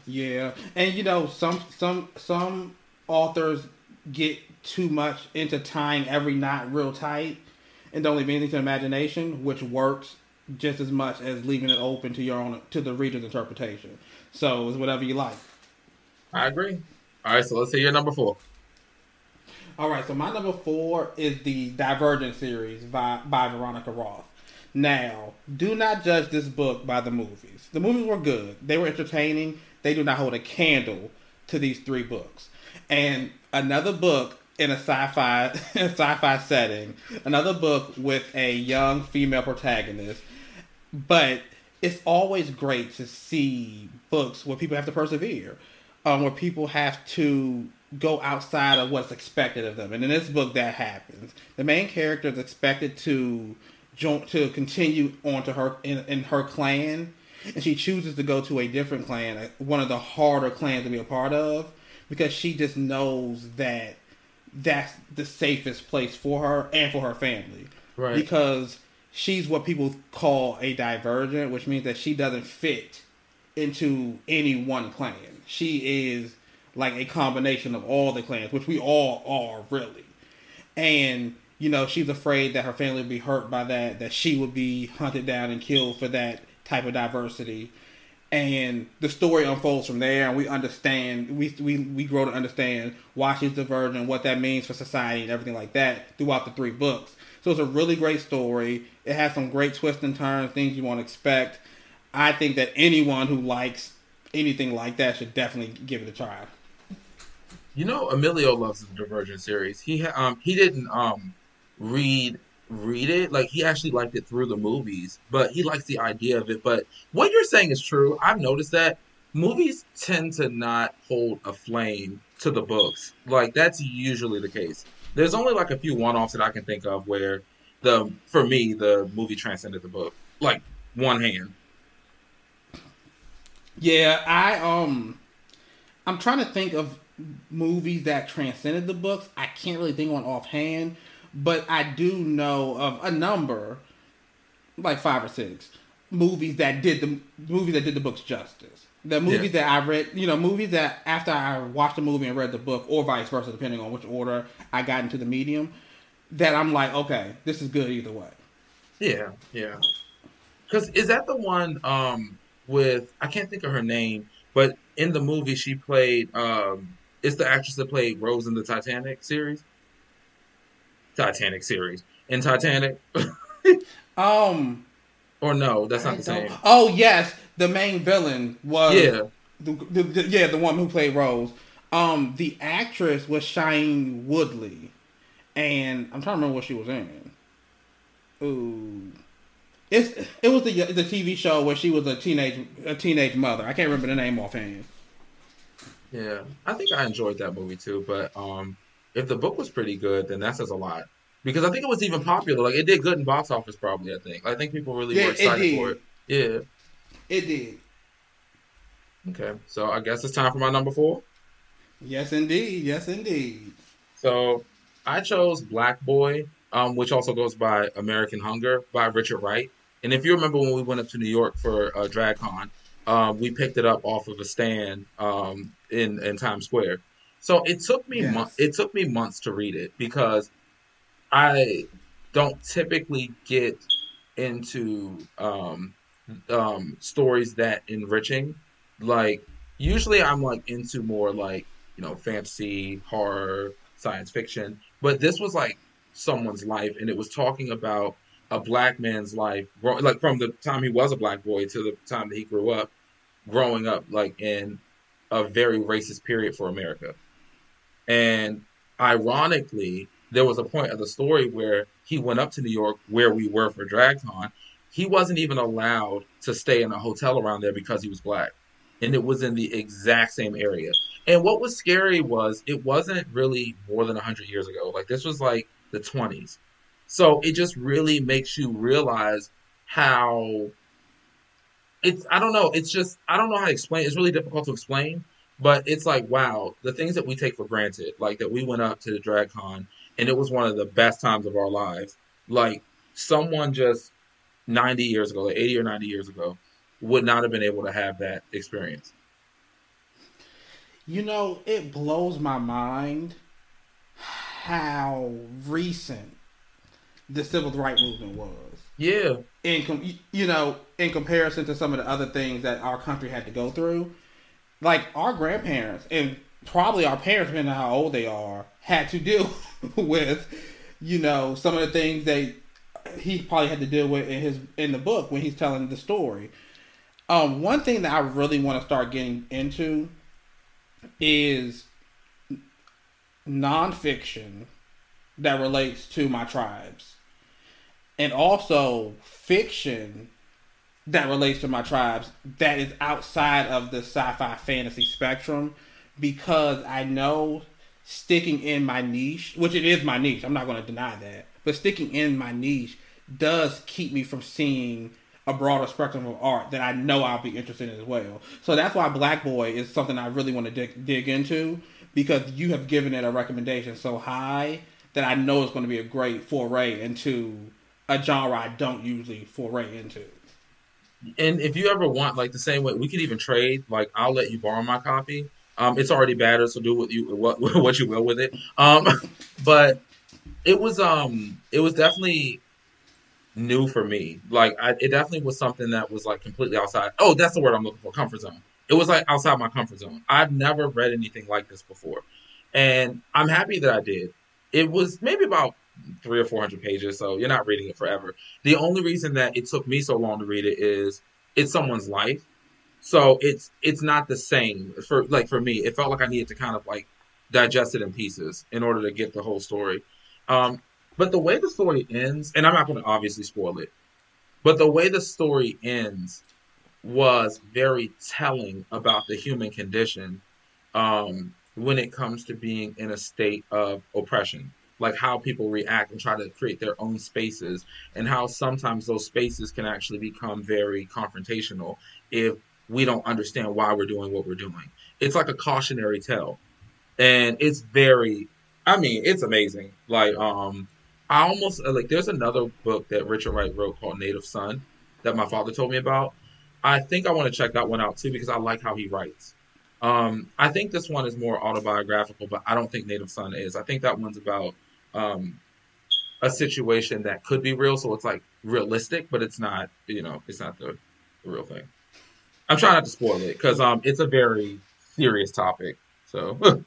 Yeah, and you know some some some authors get too much into tying every knot real tight and don't leave anything to imagination, which works just as much as leaving it open to your own to the reader's interpretation. So it's whatever you like. I agree. All right, so let's say your number four. All right, so my number four is the Divergent series by, by Veronica Roth. Now, do not judge this book by the movies. The movies were good, they were entertaining. They do not hold a candle to these three books. And another book in a sci-fi sci-fi setting, another book with a young female protagonist, but it's always great to see books where people have to persevere, um, where people have to go outside of what's expected of them. And in this book, that happens. The main character is expected to join, to continue on to her in, in her clan, and she chooses to go to a different clan, uh, one of the harder clans to be a part of, because she just knows that that's the safest place for her and for her family. Right. Because she's what people call a divergent, which means that she doesn't fit into any one clan. She is like a combination of all the clans, which we all are really. And you know, she's afraid that her family would be hurt by that, that she would be hunted down and killed for that type of diversity. And the story unfolds from there, and we understand, we, we, we grow to understand why she's divergent, what that means for society, and everything like that throughout the three books. So it's a really great story. It has some great twists and turns, things you won't expect. I think that anyone who likes anything like that should definitely give it a try. You know, Emilio loves the Divergent series. He um he didn't um read read it like he actually liked it through the movies, but he likes the idea of it. But what you're saying is true. I've noticed that movies tend to not hold a flame to the books. Like that's usually the case. There's only like a few one-offs that I can think of where the for me the movie transcended the book. Like one hand. Yeah, I um I'm trying to think of movies that transcended the books. I can't really think on offhand, but I do know of a number, like five or six, movies that did the movies that did the books justice. The movies yeah. that I read, you know, movies that after I watched the movie and read the book, or vice versa, depending on which order I got into the medium, that I'm like, okay, this is good either way. Yeah, yeah. Because is that the one um, with I can't think of her name, but in the movie she played um, it's the actress that played Rose in the Titanic series. Titanic series in Titanic. um, or no, that's not I the same. Oh yes, the main villain was yeah, the, the, the, yeah the one who played Rose. Um, the actress was Shailene Woodley, and I'm trying to remember what she was in. Ooh. It's it was the the TV show where she was a teenage a teenage mother. I can't remember the name offhand. Yeah, I think I enjoyed that movie too. But um, if the book was pretty good, then that says a lot. Because I think it was even popular. Like it did good in box office, probably. I think. I think people really yeah, were excited it for it. Yeah, it did. Okay, so I guess it's time for my number four. Yes, indeed. Yes, indeed. So I chose Black Boy, um, which also goes by American Hunger by Richard Wright. And if you remember when we went up to New York for uh, DragCon, um, we picked it up off of a stand um, in in Times Square. So it took me yes. Mo- it took me months to read it because I don't typically get into um, um, stories that enriching. Like usually, I'm like into more like you know fantasy, horror, science fiction. But this was like someone's life, and it was talking about a black man's life, like from the time he was a black boy to the time that he grew up, growing up like in a very racist period for America. And ironically, there was a point of the story where he went up to New York, where we were for DragCon. He wasn't even allowed to stay in a hotel around there because he was black. And it was in the exact same area. And what was scary was it wasn't really more than 100 years ago. Like, this was like the 20s. So it just really makes you realize how it's I don't know. It's just I don't know how to explain. It's really difficult to explain, but it's like wow, the things that we take for granted, like that we went up to the drag con and it was one of the best times of our lives. Like someone just 90 years ago, like 80 or 90 years ago, would not have been able to have that experience. You know, it blows my mind how recent the civil rights movement was. Yeah. In you know, in comparison to some of the other things that our country had to go through, like our grandparents and probably our parents, depending on how old they are, had to deal with, you know, some of the things they he probably had to deal with in his in the book when he's telling the story. Um, one thing that I really want to start getting into is nonfiction that relates to my tribes and also fiction that relates to my tribes that is outside of the sci-fi fantasy spectrum because I know sticking in my niche, which it is my niche, I'm not going to deny that, but sticking in my niche does keep me from seeing a broader spectrum of art that I know I'll be interested in as well. So that's why Black Boy is something I really want to dig, dig into because you have given it a recommendation so high that I know it's going to be a great foray into a genre I don't usually foray into. And if you ever want, like the same way, we could even trade. Like I'll let you borrow my copy. Um, it's already battered, so do what you what what you will with it. Um, but it was um it was definitely new for me. Like I, it definitely was something that was like completely outside. Oh, that's the word I'm looking for. Comfort zone. It was like outside my comfort zone. I've never read anything like this before, and I'm happy that I did. It was maybe about three or four hundred pages, so you're not reading it forever. The only reason that it took me so long to read it is it's someone's life, so it's it's not the same for like for me. It felt like I needed to kind of like digest it in pieces in order to get the whole story. Um, but the way the story ends, and I'm not going to obviously spoil it, but the way the story ends was very telling about the human condition um, when it comes to being in a state of oppression like how people react and try to create their own spaces and how sometimes those spaces can actually become very confrontational if we don't understand why we're doing what we're doing. It's like a cautionary tale. And it's very i mean it's amazing. Like um i almost like there's another book that richard wright wrote called native son that my father told me about. I think i want to check that one out too because i like how he writes. Um, I think this one is more autobiographical, but I don't think Native Son is. I think that one's about um, a situation that could be real, so it's like realistic, but it's not. You know, it's not the, the real thing. I'm trying not to spoil it because um, it's a very serious topic. So.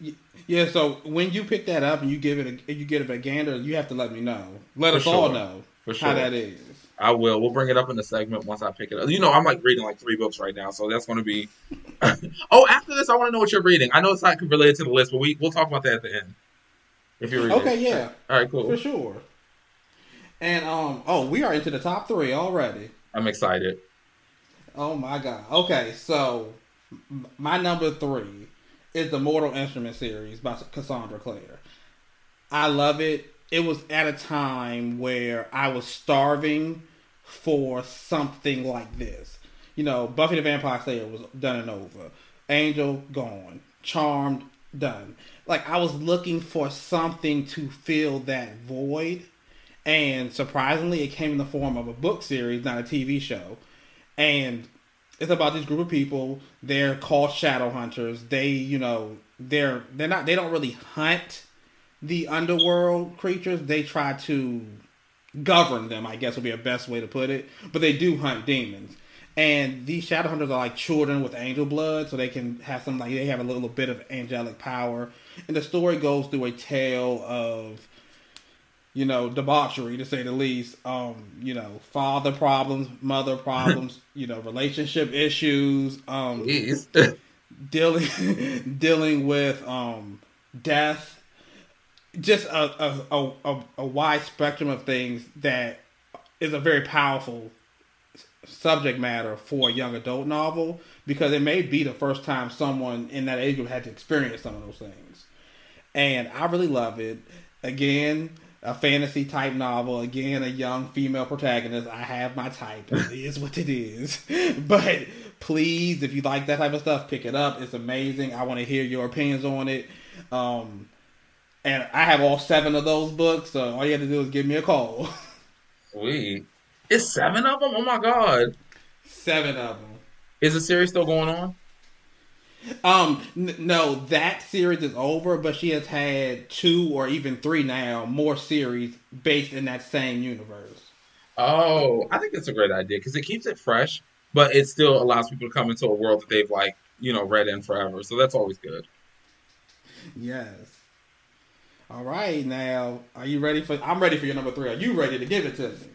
yeah. So when you pick that up and you give it a you get it a gander, you have to let me know. Let For us sure. all know For sure. how that is. I will. We'll bring it up in the segment once I pick it up. You know, I'm like reading like three books right now, so that's going to be. oh, after this, I want to know what you're reading. I know it's not related to the list, but we we'll talk about that at the end. If you're reading. Okay, yeah. All right, cool. For sure. And um, oh, we are into the top three already. I'm excited. Oh my god. Okay, so my number three is the Mortal Instrument series by Cassandra Clare. I love it. It was at a time where I was starving for something like this. You know, Buffy the Vampire Slayer was done and over. Angel gone. Charmed done like I was looking for something to fill that void, and surprisingly, it came in the form of a book series, not a TV show, and it's about this group of people. They're called shadow hunters. They, you know, they're they're not they don't really hunt the underworld creatures. They try to govern them. I guess would be a best way to put it. But they do hunt demons. And these shadow hunters are like children with angel blood, so they can have some like they have a little bit of angelic power. And the story goes through a tale of, you know, debauchery to say the least. Um, you know, father problems, mother problems, you know, relationship issues. Um, dealing dealing with um death. Just a, a, a, a wide spectrum of things that is a very powerful subject matter for a young adult novel because it may be the first time someone in that age group had to experience some of those things. And I really love it. Again, a fantasy type novel. Again, a young female protagonist. I have my type. It is what it is. but please, if you like that type of stuff, pick it up. It's amazing. I want to hear your opinions on it. Um, and I have all seven of those books, so all you have to do is give me a call. Sweet. It's seven of them. Oh my god. Seven of them. Is the series still going on? Um, n- no, that series is over, but she has had two or even three now more series based in that same universe. Oh, I think that's a great idea because it keeps it fresh, but it still allows people to come into a world that they've like you know read in forever. So that's always good. Yes. All right, now are you ready for? I'm ready for your number three. Are you ready to give it to me?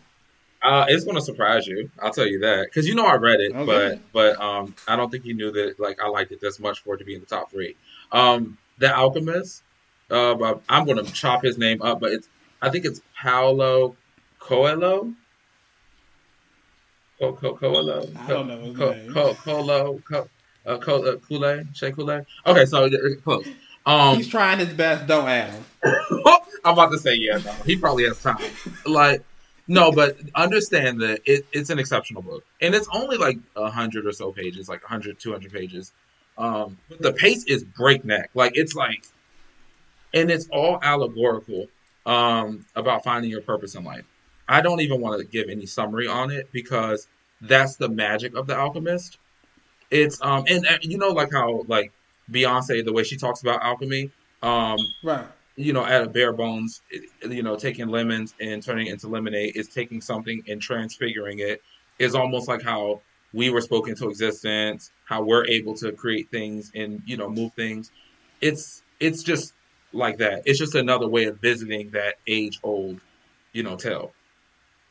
Uh, it's going to surprise you. I'll tell you that because you know I read it, okay. but but um, I don't think you knew that like I liked it this much for it to be in the top three. Um, the Alchemist. Uh, I'm going to chop his name up, but it's I think it's Paulo Coelho. Co- Co- Coelho. I don't know Co-. Co- Coelho. Co- uh, Co- uh, Kool-Aid, Shea Kool-Aid. Okay, so close. Um, He's trying his best. Don't add him. I'm about to say yeah. No, he probably has time. Like no, but understand that it, it's an exceptional book. And it's only like 100 or so pages, like 100, 200 pages. Um, but the pace is breakneck. Like, it's like, and it's all allegorical um, about finding your purpose in life. I don't even want to give any summary on it because that's the magic of the alchemist. It's um and, and you know like how like Beyonce the way she talks about alchemy um Right. You know at a bare bones you know taking lemons and turning it into lemonade is taking something and transfiguring it is almost like how we were spoken to existence how we're able to create things and you know move things it's it's just like that it's just another way of visiting that age old you know tale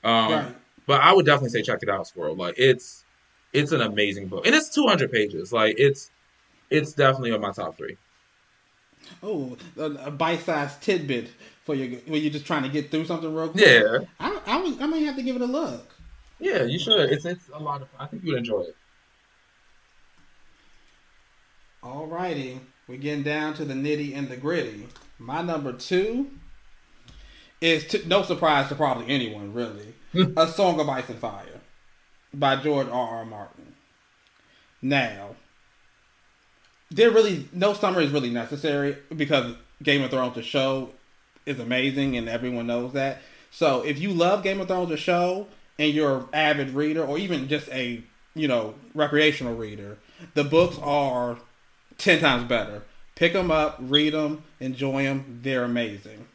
um right. but I would definitely say check it out, Squirrel. Like it's it's an amazing book, and it's 200 pages. Like it's it's definitely on my top three. Oh, a, bite-sized tidbit for you when you're just trying to get through something real quick. Yeah, I, I, was, I might have to give it a look. yeah, you should. It's it's a lot of. I think you would enjoy it. Alrighty, we're getting down to the nitty and the gritty. My number two is to, no surprise to probably anyone really. a Song of Ice and Fire by George R. R. Martin. Now, there really no summary is really necessary because Game of Thrones the show is amazing and everyone knows that. So if you love Game of Thrones the show and you're an avid reader or even just a you know recreational reader, the books are ten times better. Pick them up, read them, enjoy them. They're amazing.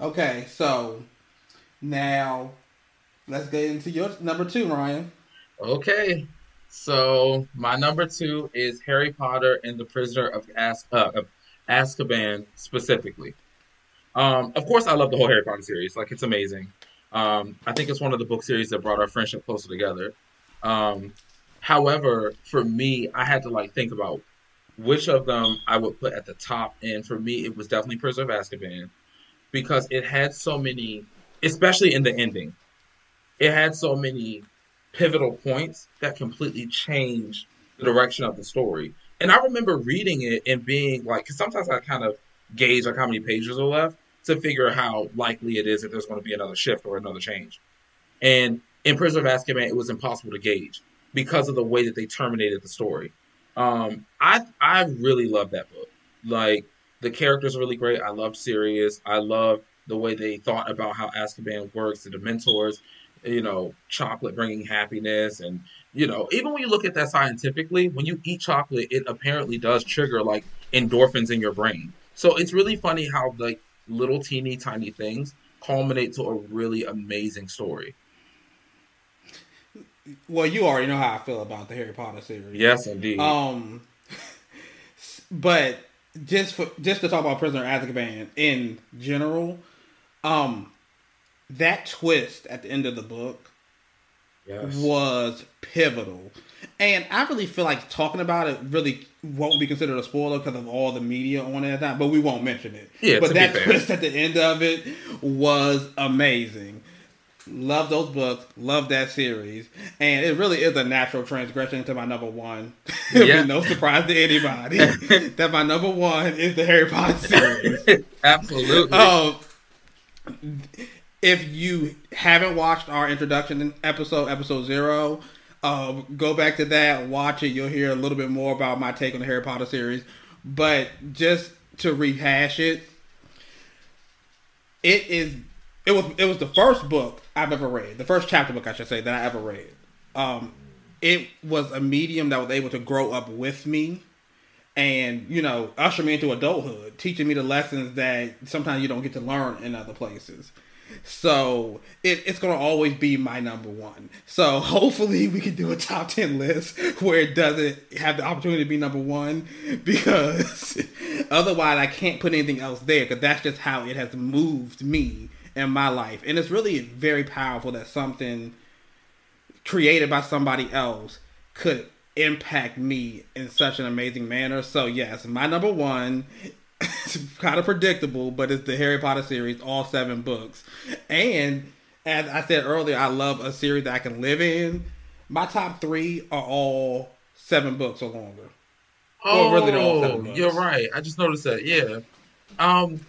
Okay, so now let's get into your number two, Ryan. Okay, so my number two is Harry Potter and the Prisoner of, Az- uh, Azkaban specifically. Um, of course, I love the whole Harry Potter series. Like it's amazing. Um, I think it's one of the book series that brought our friendship closer together. Um, however, for me, I had to like think about which of them I would put at the top, and for me, it was definitely Prisoner of Azkaban because it had so many, especially in the ending, it had so many pivotal points that completely changed the direction of the story. And I remember reading it and being like, because sometimes I kind of gauge like how many pages are left to figure how likely it is that there's going to be another shift or another change. And in Prisoner of Azkaban, it was impossible to gauge because of the way that they terminated the story. Um, I I really love that book. Like the characters are really great. I love Sirius. I love the way they thought about how Azkaban works, and the Dementors, you know, chocolate bringing happiness, and you know, even when you look at that scientifically, when you eat chocolate, it apparently does trigger like endorphins in your brain. So it's really funny how like little teeny tiny things culminate to a really amazing story. Well, you already know how I feel about the Harry Potter series. Yes, indeed. Um, but just for just to talk about Prisoner of Azkaban in general, um, that twist at the end of the book yes. was pivotal, and I really feel like talking about it really won't be considered a spoiler because of all the media on it at that. But we won't mention it. Yeah, but that twist at the end of it was amazing. Love those books. Love that series, and it really is a natural transgression to my number one. It'll Yeah. be no surprise to anybody that my number one is the Harry Potter series. Absolutely. Um, if you haven't watched our introduction episode, episode zero, um, go back to that, watch it. You'll hear a little bit more about my take on the Harry Potter series. But just to rehash it, it is it was it was the first book I've ever read, the first chapter book I should say that I ever read. Um, it was a medium that was able to grow up with me and you know usher me into adulthood teaching me the lessons that sometimes you don't get to learn in other places so it, it's going to always be my number one so hopefully we can do a top 10 list where it doesn't have the opportunity to be number one because otherwise i can't put anything else there because that's just how it has moved me in my life and it's really very powerful that something created by somebody else could impact me in such an amazing manner. So yes, my number one it's kind of predictable, but it's the Harry Potter series, all seven books. And as I said earlier, I love a series that I can live in. My top three are all seven books or longer. Oh, Well, really, all books. you're right. I just noticed that. Yeah. Um.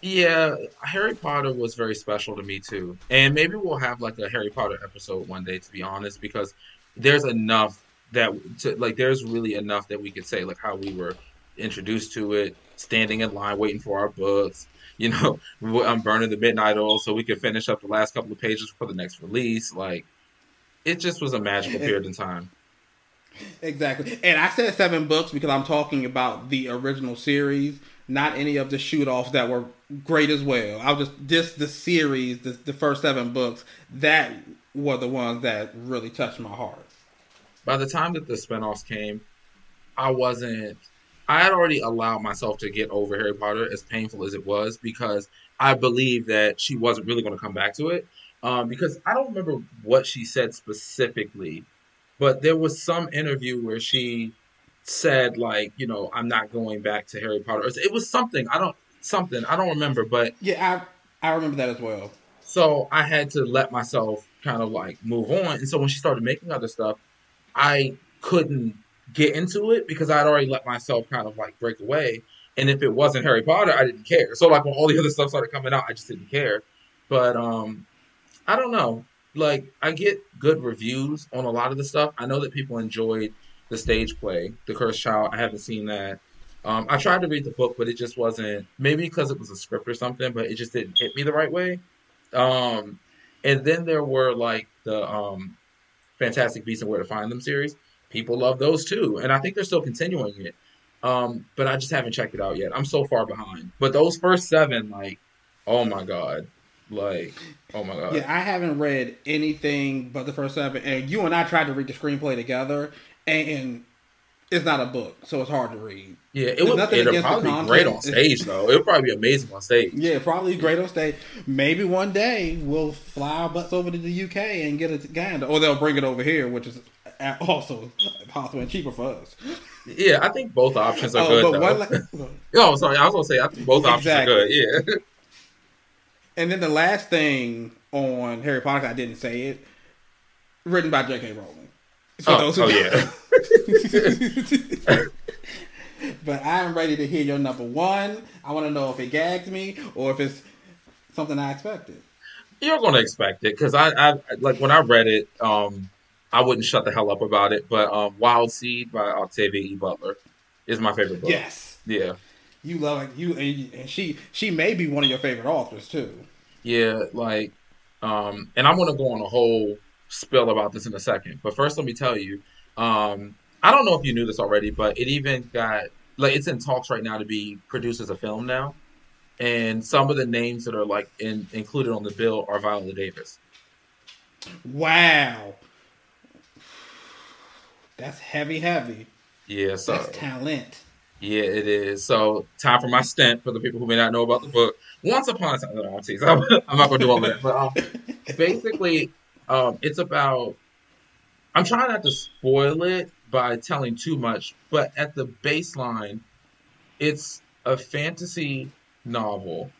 Yeah, Harry Potter was very special to me too, and maybe we'll have like a Harry Potter episode one day. To be honest, because there's enough that to, like there's really enough that we could say like how we were introduced to it, standing in line waiting for our books. You know, I'm burning the midnight oil so we could finish up the last couple of pages for the next release. Like, it just was a magical period in time. Exactly. And I said seven books because I'm talking about the original series, not any of the shoot offs that were great as well. I was just just the series, the, the first seven books, that were the ones that really touched my heart. By the time that the spinoffs came, I wasn't I had already allowed myself to get over Harry Potter as painful as it was because I believe that she wasn't really going to come back to it. Um, because I don't remember what she said specifically, but there was some interview where she said like, you know, I'm not going back to Harry Potter. It was something I don't something I don't remember, but yeah, I I remember that as well. So I had to let myself kind of like move on, and so when she started making other stuff, I couldn't get into it because I'd already let myself kind of like break away. And if it wasn't Harry Potter, I didn't care. So like when all the other stuff started coming out, I just didn't care. But um I don't know. Like I get good reviews on a lot of the stuff. I know that people enjoyed the stage play, The Cursed Child. I haven't seen that. Um, I tried to read the book, but it just wasn't. Maybe because it was a script or something, but it just didn't hit me the right way. Um, and then there were like the um, Fantastic Beasts and Where to Find Them series. People love those too, and I think they're still continuing it. Um, but I just haven't checked it out yet. I'm so far behind. But those first seven, like, oh my god, like, oh my god. Yeah, I haven't read anything but the first seven, and you and I tried to read the screenplay together, and it's not a book, so it's hard to read. Yeah, it would. It'll probably be great on stage, though. It would probably be amazing on stage. Yeah, probably great on stage. Maybe one day we'll fly our butts over to the UK and get a Gander, or they'll bring it over here, which is also possible and cheaper for us. Yeah, I think both options are oh, good. But. One, oh, sorry, I was gonna say I think both exactly. options are good. Yeah. And then the last thing on Harry Potter, I didn't say it, written by J.K. Rowling. For oh, those who oh yeah. but I am ready to hear your number one. I want to know if it gags me or if it's something I expected. You're going to expect it because I, I, like when I read it, um, I wouldn't shut the hell up about it. But um, Wild Seed by Octavia E. Butler is my favorite book. Yes. Yeah. You love it. You and she she may be one of your favorite authors too. Yeah, like, um, and I'm going to go on a whole spill about this in a second. But first, let me tell you, um, I don't know if you knew this already, but it even got like it's in talks right now to be produced as a film now, and some of the names that are like in, included on the bill are Viola Davis. Wow, that's heavy, heavy. Yeah, so that's talent. Yeah, it is. So time for my stint for the people who may not know about the book. Once upon a time, no, I'm, I'm not going to do all that, but um, basically, um, it's about. I'm trying not to spoil it by telling too much, but at the baseline, it's a fantasy novel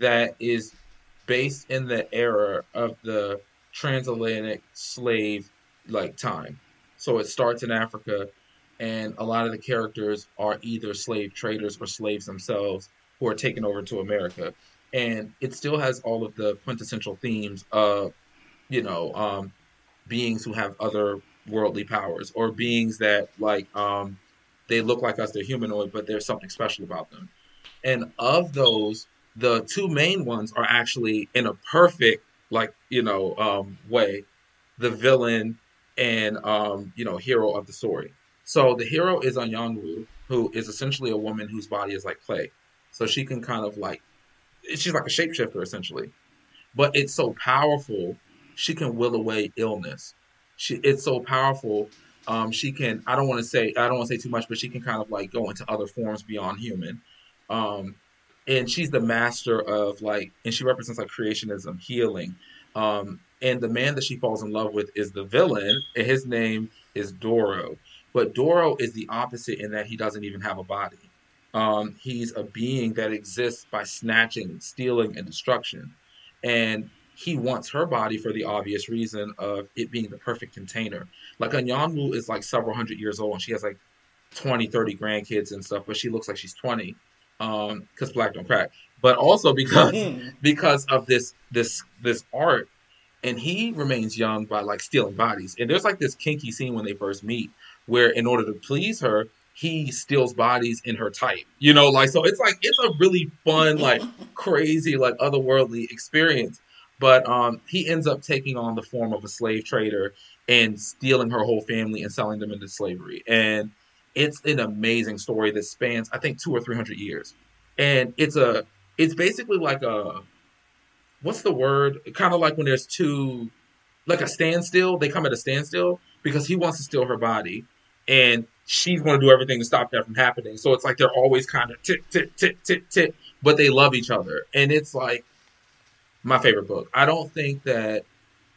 that is based in the era of the transatlantic slave like time. So it starts in Africa, and a lot of the characters are either slave traders or slaves themselves who are taken over to America. And it still has all of the quintessential themes of, you know, um, beings who have other worldly powers or beings that like um, they look like us, they're humanoid, but there's something special about them. And of those, the two main ones are actually in a perfect, like you know, um, way, the villain and um, you know, hero of the story. So the hero is Anyanwu, who is essentially a woman whose body is like clay. So she can kind of like, she's like a shapeshifter essentially. But it's so powerful, she can will away illness she it's so powerful. Um, she can I don't want to say I don't want to say too much, but she can kind of like go into other forms beyond human. Um, and she's the master of like, and she represents like creationism, healing. Um, and the man that she falls in love with is the villain, and his name is Doro. But Doro is the opposite in that he doesn't even have a body. Um, he's a being that exists by snatching, stealing, and destruction. And he wants her body for the obvious reason of it being the perfect container. Like Anyanwu is like several hundred years old and she has like 20, 30 grandkids and stuff, but she looks like she's 20 um because black don't crack but also because because of this this this art and he remains young by like stealing bodies and there's like this kinky scene when they first meet where in order to please her he steals bodies in her type. You know, like so it's like it's a really fun, like crazy, like otherworldly experience. But um he ends up taking on the form of a slave trader and stealing her whole family and selling them into slavery. And it's an amazing story that spans, I think, two or three hundred years. And it's a it's basically like a what's the word? Kind of like when there's two like a standstill, they come at a standstill because he wants to steal her body and she's going to do everything to stop that from happening. So it's like they're always kind of tick, tick, tick, tick, tick, but they love each other. And it's like my favorite book. I don't think that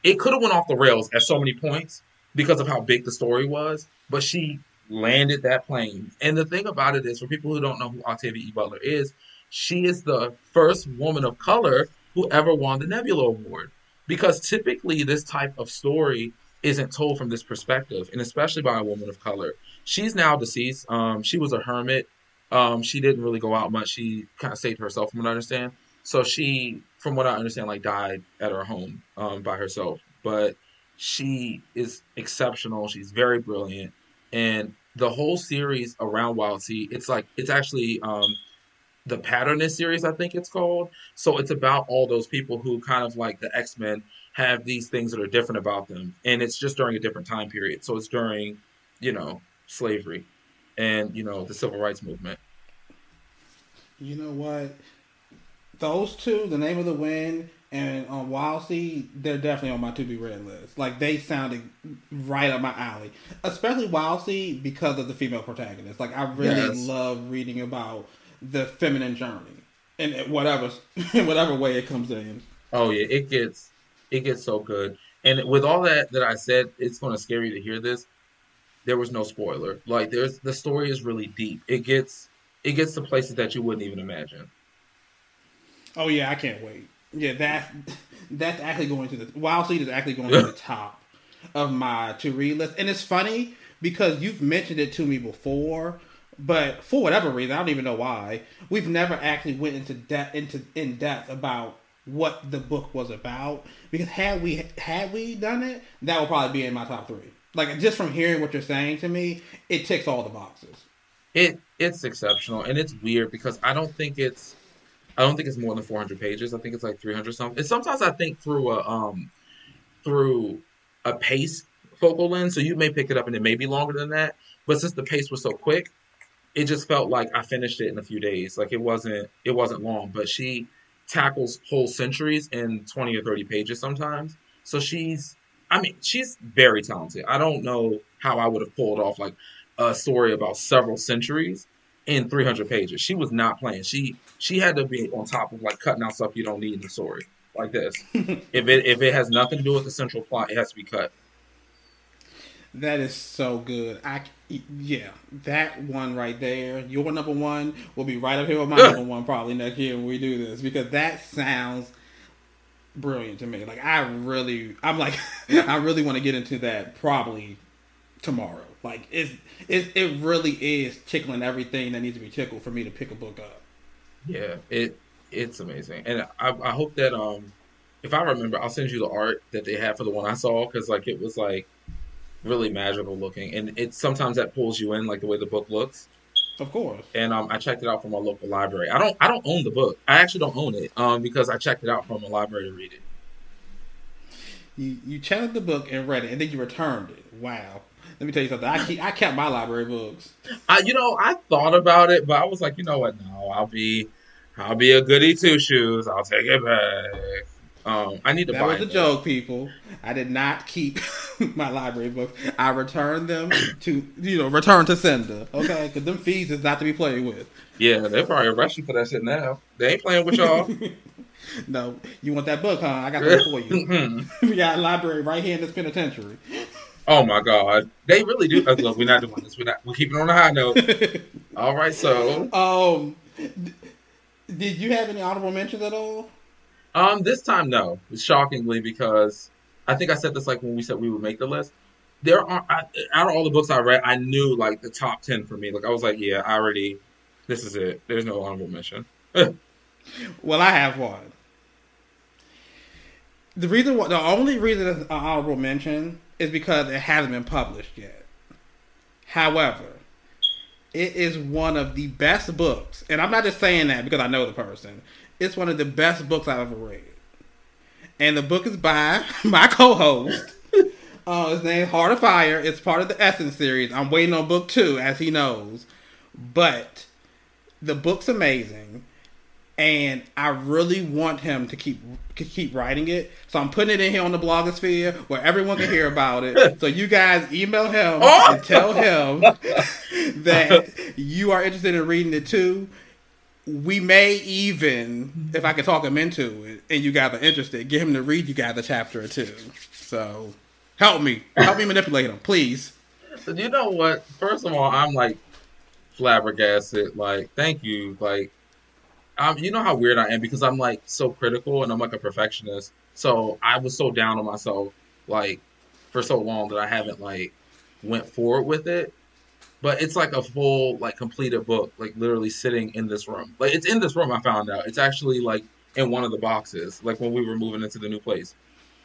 it could have went off the rails at so many points because of how big the story was, but she landed that plane. And the thing about it is, for people who don't know who Octavia E. Butler is, she is the first woman of color who ever won the Nebula Award. Because typically, this type of story isn't told from this perspective, and especially by a woman of color. She's now deceased. Um, she was a hermit. Um, she didn't really go out much. She kind of saved herself, from what I understand. So she, from what I understand, like died at her home um, by herself. But she is exceptional. She's very brilliant, and the whole series around Wild Seed, it's like it's actually um, the Patternist series, I think it's called. So it's about all those people who kind of like the X Men have these things that are different about them, and it's just during a different time period. So it's during, you know, slavery, and you know the civil rights movement. You know what? Those two, the name of the wind and on um, Wild Seed, they're definitely on my to be read list. Like they sounded right up my alley, especially Wild Seed because of the female protagonist. Like I really yes. love reading about the feminine journey in whatever in whatever way it comes in. Oh yeah, it gets it gets so good. And with all that that I said, it's going to scare you to hear this. There was no spoiler. Like there's the story is really deep. It gets it gets to places that you wouldn't even imagine. Oh yeah, I can't wait. Yeah, that that's actually going to the Wild Seed is actually going to the top of my to read list. And it's funny because you've mentioned it to me before, but for whatever reason, I don't even know why, we've never actually went into depth into in depth about what the book was about. Because had we had we done it, that would probably be in my top three. Like just from hearing what you're saying to me, it ticks all the boxes. It it's exceptional and it's weird because I don't think it's I don't think it's more than 400 pages. I think it's like 300 something. And sometimes I think through a um through a pace focal lens, so you may pick it up and it may be longer than that. But since the pace was so quick, it just felt like I finished it in a few days. Like it wasn't it wasn't long, but she tackles whole centuries in 20 or 30 pages sometimes. So she's I mean, she's very talented. I don't know how I would have pulled off like a story about several centuries in 300 pages. She was not playing. She she had to be on top of like cutting out stuff you don't need in the story, like this. if it if it has nothing to do with the central plot, it has to be cut. That is so good. I yeah, that one right there. Your number one will be right up here with my number one probably next year when we do this because that sounds brilliant to me. Like I really, I'm like, I really want to get into that probably tomorrow. Like it, it, it really is tickling everything that needs to be tickled for me to pick a book up. Yeah, it it's amazing, and I, I hope that um, if I remember, I'll send you the art that they had for the one I saw because like it was like really magical looking, and it sometimes that pulls you in like the way the book looks. Of course. And um, I checked it out from my local library. I don't I don't own the book. I actually don't own it um, because I checked it out from a library to read it. You you checked the book and read it, and then you returned it. Wow. Let me tell you something. I keep, I kept my library books. I you know I thought about it, but I was like, you know what? No, I'll be I'll be a goody two shoes. I'll take it back. Um, I need to that buy. That was a joke, people. I did not keep my library books. I returned them to you know return to sender. Okay, because them fees is not to be played with. Yeah, they're probably rushing for that shit now. They ain't playing with y'all. no, you want that book, huh? I got that for you. we got a library right here in this penitentiary. Oh my God, they really do. Look, we're not doing this. We're not. We're keeping on a high note. all right, so um, did you have any honorable mentions at all? Um, this time no, shockingly because I think I said this like when we said we would make the list. There are I, out of all the books I read, I knew like the top ten for me. Like I was like, yeah, I already. This is it. There's no honorable mention. well, I have one. The reason, why, the only reason it's an honorable mention is because it hasn't been published yet. However, It is one of the best books, and I'm not just saying that because I know the person. It's one of the best books I've ever read, and the book is by my co-host. Uh, his name Heart of Fire. It's part of the Essence series. I'm waiting on book two, as he knows, but the book's amazing and I really want him to keep to keep writing it. So I'm putting it in here on the blogosphere where everyone can hear about it. So you guys email him oh! and tell him that you are interested in reading it too. We may even, if I can talk him into it, and you guys are interested, get him to read you guys a chapter or two. So help me, help me manipulate him, please. You know what? First of all, I'm like flabbergasted. Like, thank you. Like, um, you know how weird I am because I'm like so critical and I'm like a perfectionist. So I was so down on myself like for so long that I haven't like went forward with it. But it's like a full like completed book, like literally sitting in this room. Like it's in this room. I found out it's actually like in one of the boxes, like when we were moving into the new place,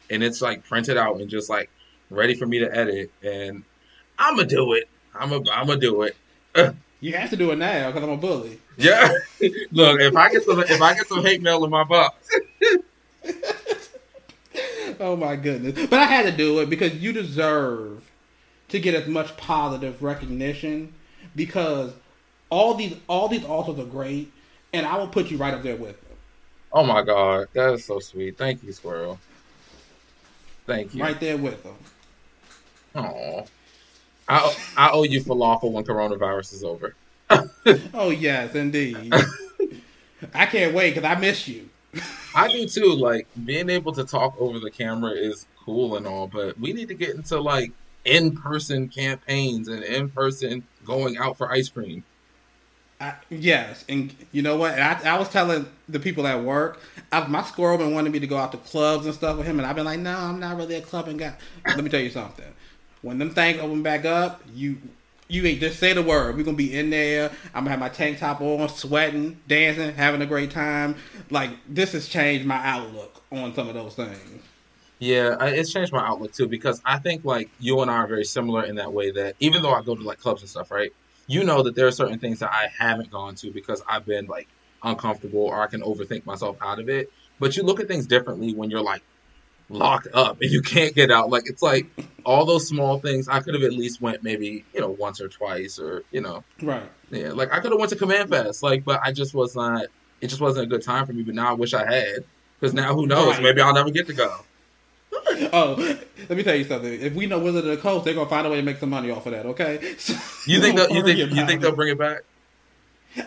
and it's like printed out and just like ready for me to edit. And I'm gonna do it. I'm gonna I'm gonna do it. You have to do it now because I'm a bully. Yeah. Look, if I get some, if I get some hate mail in my box. oh my goodness! But I had to do it because you deserve to get as much positive recognition because all these all these authors are great, and I will put you right up there with them. Oh my god, that is so sweet. Thank you, Squirrel. Thank you. Right there with them. Oh. I I owe you falafel when coronavirus is over. oh yes, indeed. I can't wait because I miss you. I do too. Like being able to talk over the camera is cool and all, but we need to get into like in person campaigns and in person going out for ice cream. I, yes, and you know what? I, I, was telling the people at work, I, my squirrel been wanting me to go out to clubs and stuff with him, and I've been like, no, I'm not really a clubbing guy. Let me tell you something. When them things open back up, you you ain't just say the word. We're gonna be in there. I'm gonna have my tank top on, sweating, dancing, having a great time. Like this has changed my outlook on some of those things. Yeah, it's changed my outlook too because I think like you and I are very similar in that way that even though I go to like clubs and stuff, right? You know that there are certain things that I haven't gone to because I've been like uncomfortable or I can overthink myself out of it. But you look at things differently when you're like locked up and you can't get out. Like it's like all those small things. I could have at least went maybe you know once or twice or you know right. Yeah, like I could have went to CommandFest. Like, but I just was not. It just wasn't a good time for me. But now I wish I had because now who knows? Right. Maybe I'll never get to go. oh, let me tell you something. If we know Wizard of the Coast, they're gonna find a way to make some money off of that. Okay. So, you think that, you think you think they'll bring it back?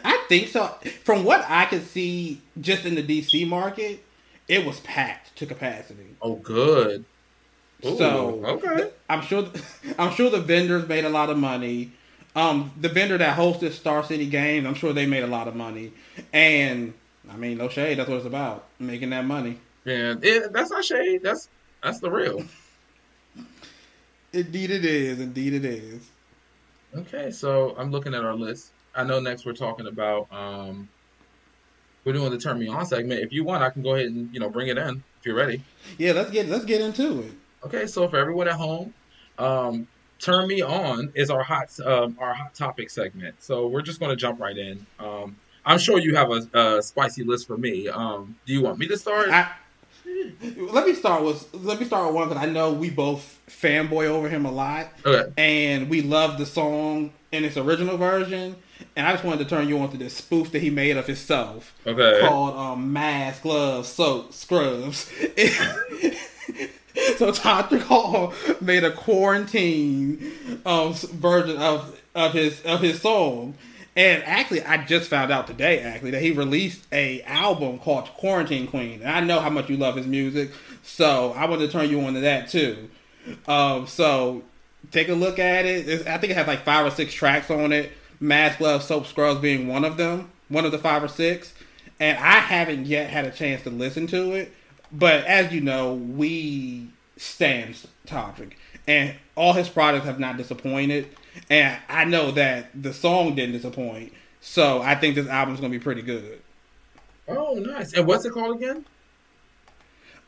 I think so. From what I could see, just in the DC market, it was packed to capacity. Oh, good. Ooh, so okay, I'm sure. I'm sure the vendors made a lot of money. Um, the vendor that hosted Star City Games, I'm sure they made a lot of money. And I mean, no shade. That's what it's about, making that money. Yeah, it, that's not shade. That's that's the real. Indeed, it is. Indeed, it is. Okay, so I'm looking at our list. I know next we're talking about um, we're doing the turn me on segment. If you want, I can go ahead and you know bring it in if you're ready. Yeah, let's get let's get into it. Okay, so for everyone at home, um, turn me on is our hot um, our hot topic segment. So we're just going to jump right in. Um, I'm sure you have a, a, spicy list for me. Um, do you want me to start? I, let me start with let me start with one because I know we both fanboy over him a lot. Okay. And we love the song in its original version and I just wanted to turn you on to this spoof that he made of himself. Okay. Called um, Mask, Gloves, Soap, Scrubs. so Todrick Hall made a quarantine um, version of of his of his song. And actually, I just found out today, actually, that he released a album called Quarantine Queen. And I know how much you love his music, so I wanted to turn you on to that too. Um, so take a look at it. It's, I think it has like five or six tracks on it. Mask Gloves Soap Scrubs being one of them, one of the five or six. And I haven't yet had a chance to listen to it. But as you know, we stand Todrick. And all his products have not disappointed. And I know that the song didn't disappoint. So I think this album's gonna be pretty good. Oh, nice. And what's it called again?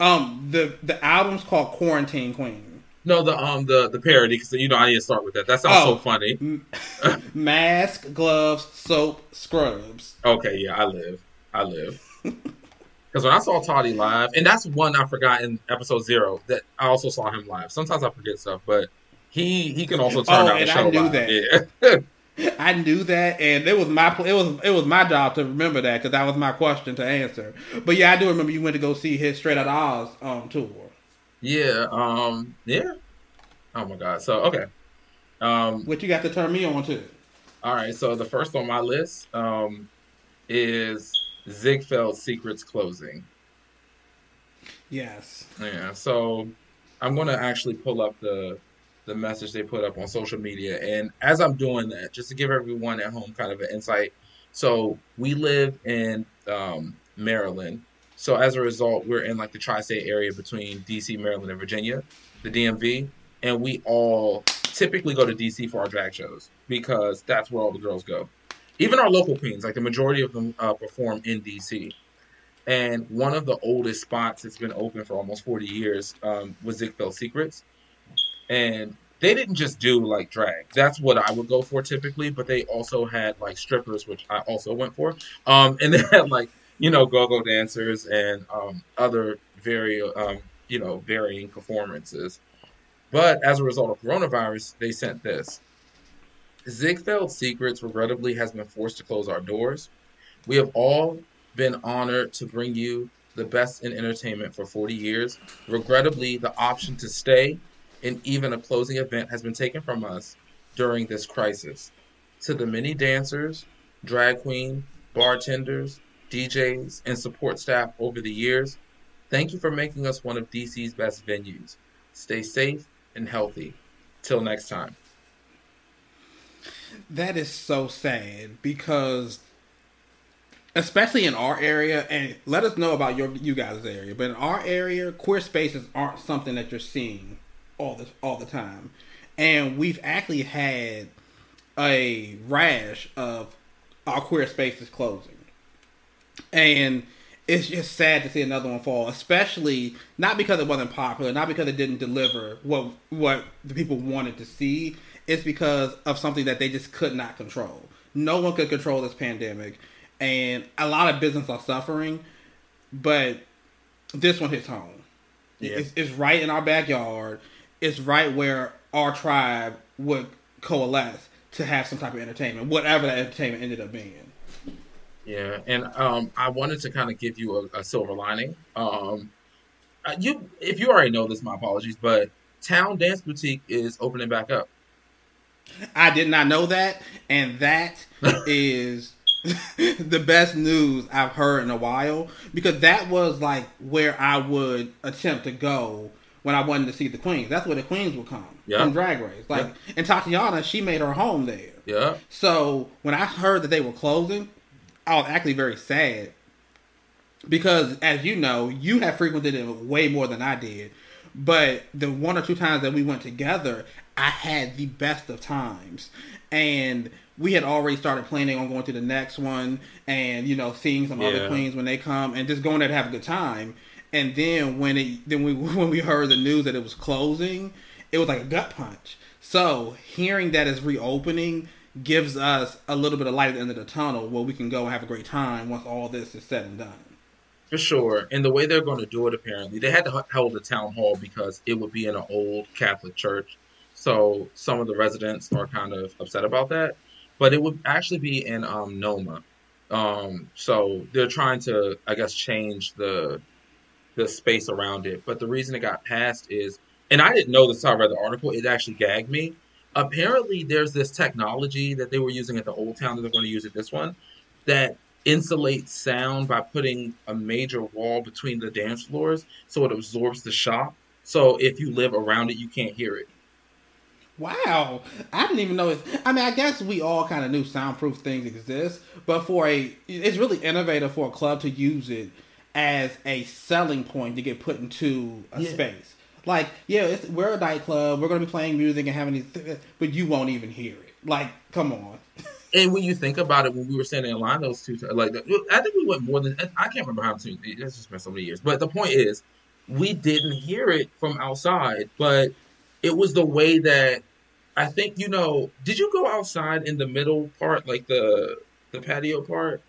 Um, the the album's called Quarantine Queen. No, the um the the parody because you know I need to start with that. That sounds Oh. so funny. Mask, gloves, soap, scrubs. Okay, yeah, I live. I live. Because when I saw Toddy live, and that's one I forgot in episode zero that I also saw him live. Sometimes I forget stuff, but he he can also turn Oh, out the and I show knew live. that. Yeah. I knew that, and it was my it was it was my job to remember that because that was my question to answer. But yeah, I do remember you went to go see his Straight Outta Oz um, tour. yeah. Um. Yeah. Oh my god. So okay. Um. Which you got to turn me on to. All right. So the first on my list um is Ziegfeld Secrets closing. Yes. Yeah, so I'm gonna actually pull up the the message they put up on social media, and as I'm doing that, just to give everyone at home kind of an insight. So we live in um, Maryland, so as a result, we're in like the tri-state area between DC, Maryland, and Virginia, the DMV, and we all typically go to DC for our drag shows because that's where all the girls go. Even our local queens, like the majority of them, uh, perform in DC and one of the oldest spots that's been open for almost 40 years um, was Ziegfeld Secrets. And they didn't just do like drag. That's what I would go for typically, but they also had like strippers, which I also went for. Um, and they had like, you know, go-go dancers and um, other very, um, you know, varying performances. But as a result of coronavirus, they sent this. Ziegfeld Secrets regrettably has been forced to close our doors. We have all been honored to bring you the best in entertainment for 40 years. Regrettably, the option to stay in even a closing event has been taken from us during this crisis. To the many dancers, drag queen, bartenders, DJs, and support staff over the years, thank you for making us one of DC's best venues. Stay safe and healthy. Till next time. That is so sad because, especially in our area, and let us know about your you guys' area. But in our area, queer spaces aren't something that you're seeing all the all the time, and we've actually had a rash of our queer spaces closing, and it's just sad to see another one fall. Especially not because it wasn't popular, not because it didn't deliver what what the people wanted to see. It's because of something that they just could not control. No one could control this pandemic, and a lot of business are suffering. But this one hits home. Yeah. It's, it's right in our backyard. It's right where our tribe would coalesce to have some type of entertainment, whatever that entertainment ended up being. Yeah, and um, I wanted to kind of give you a, a silver lining. Um, uh, you, if you already know this, my apologies, but Town Dance Boutique is opening back up. I did not know that, and that is the best news I've heard in a while because that was like where I would attempt to go when I wanted to see the queens. That's where the queens would come Yeah. from Drag Race. Like, and Tatiana, she made her home there. Yeah, So when I heard that they were closing, I was actually very sad because, as you know, you have frequented it way more than I did. But the one or two times that we went together, I had the best of times, and we had already started planning on going to the next one, and you know, seeing some other queens when they come, and just going there to have a good time. And then when it then we when we heard the news that it was closing, it was like a gut punch. So hearing that it's reopening gives us a little bit of light at the end of the tunnel where we can go and have a great time once all this is said and done. for sure. And the way they're going to do it, apparently, they had to hold a town hall because it would be in an old Catholic church. So some of the residents are kind of upset about that. But it would actually be in um, Noma. Um, so they're trying to, I guess, change the the space around it. But the reason it got passed is, and I didn't know this until I read the article. It actually gagged me. Apparently, there's this technology that they were using at the old town that they're going to use at this one that insulates sound by putting a major wall between the dance floors so it absorbs the shock. So if you live around it, you can't hear it. Wow, I didn't even know it. I mean, I guess we all kind of knew soundproof things exist, but for a, it's really innovative for a club to use it as a selling point to get put into a Yeah. space. Like, yeah, it's, we're a nightclub, we're going to be playing music and having these, th- but you won't even hear it. Like, come on. And when you think about it, when we were standing in line those two, ti- like I think we went more than I can't remember how many. It's just been so many years. But the point is, we didn't hear it from outside. But it was the way that I think you know. Did you go outside in the middle part, like the the patio part?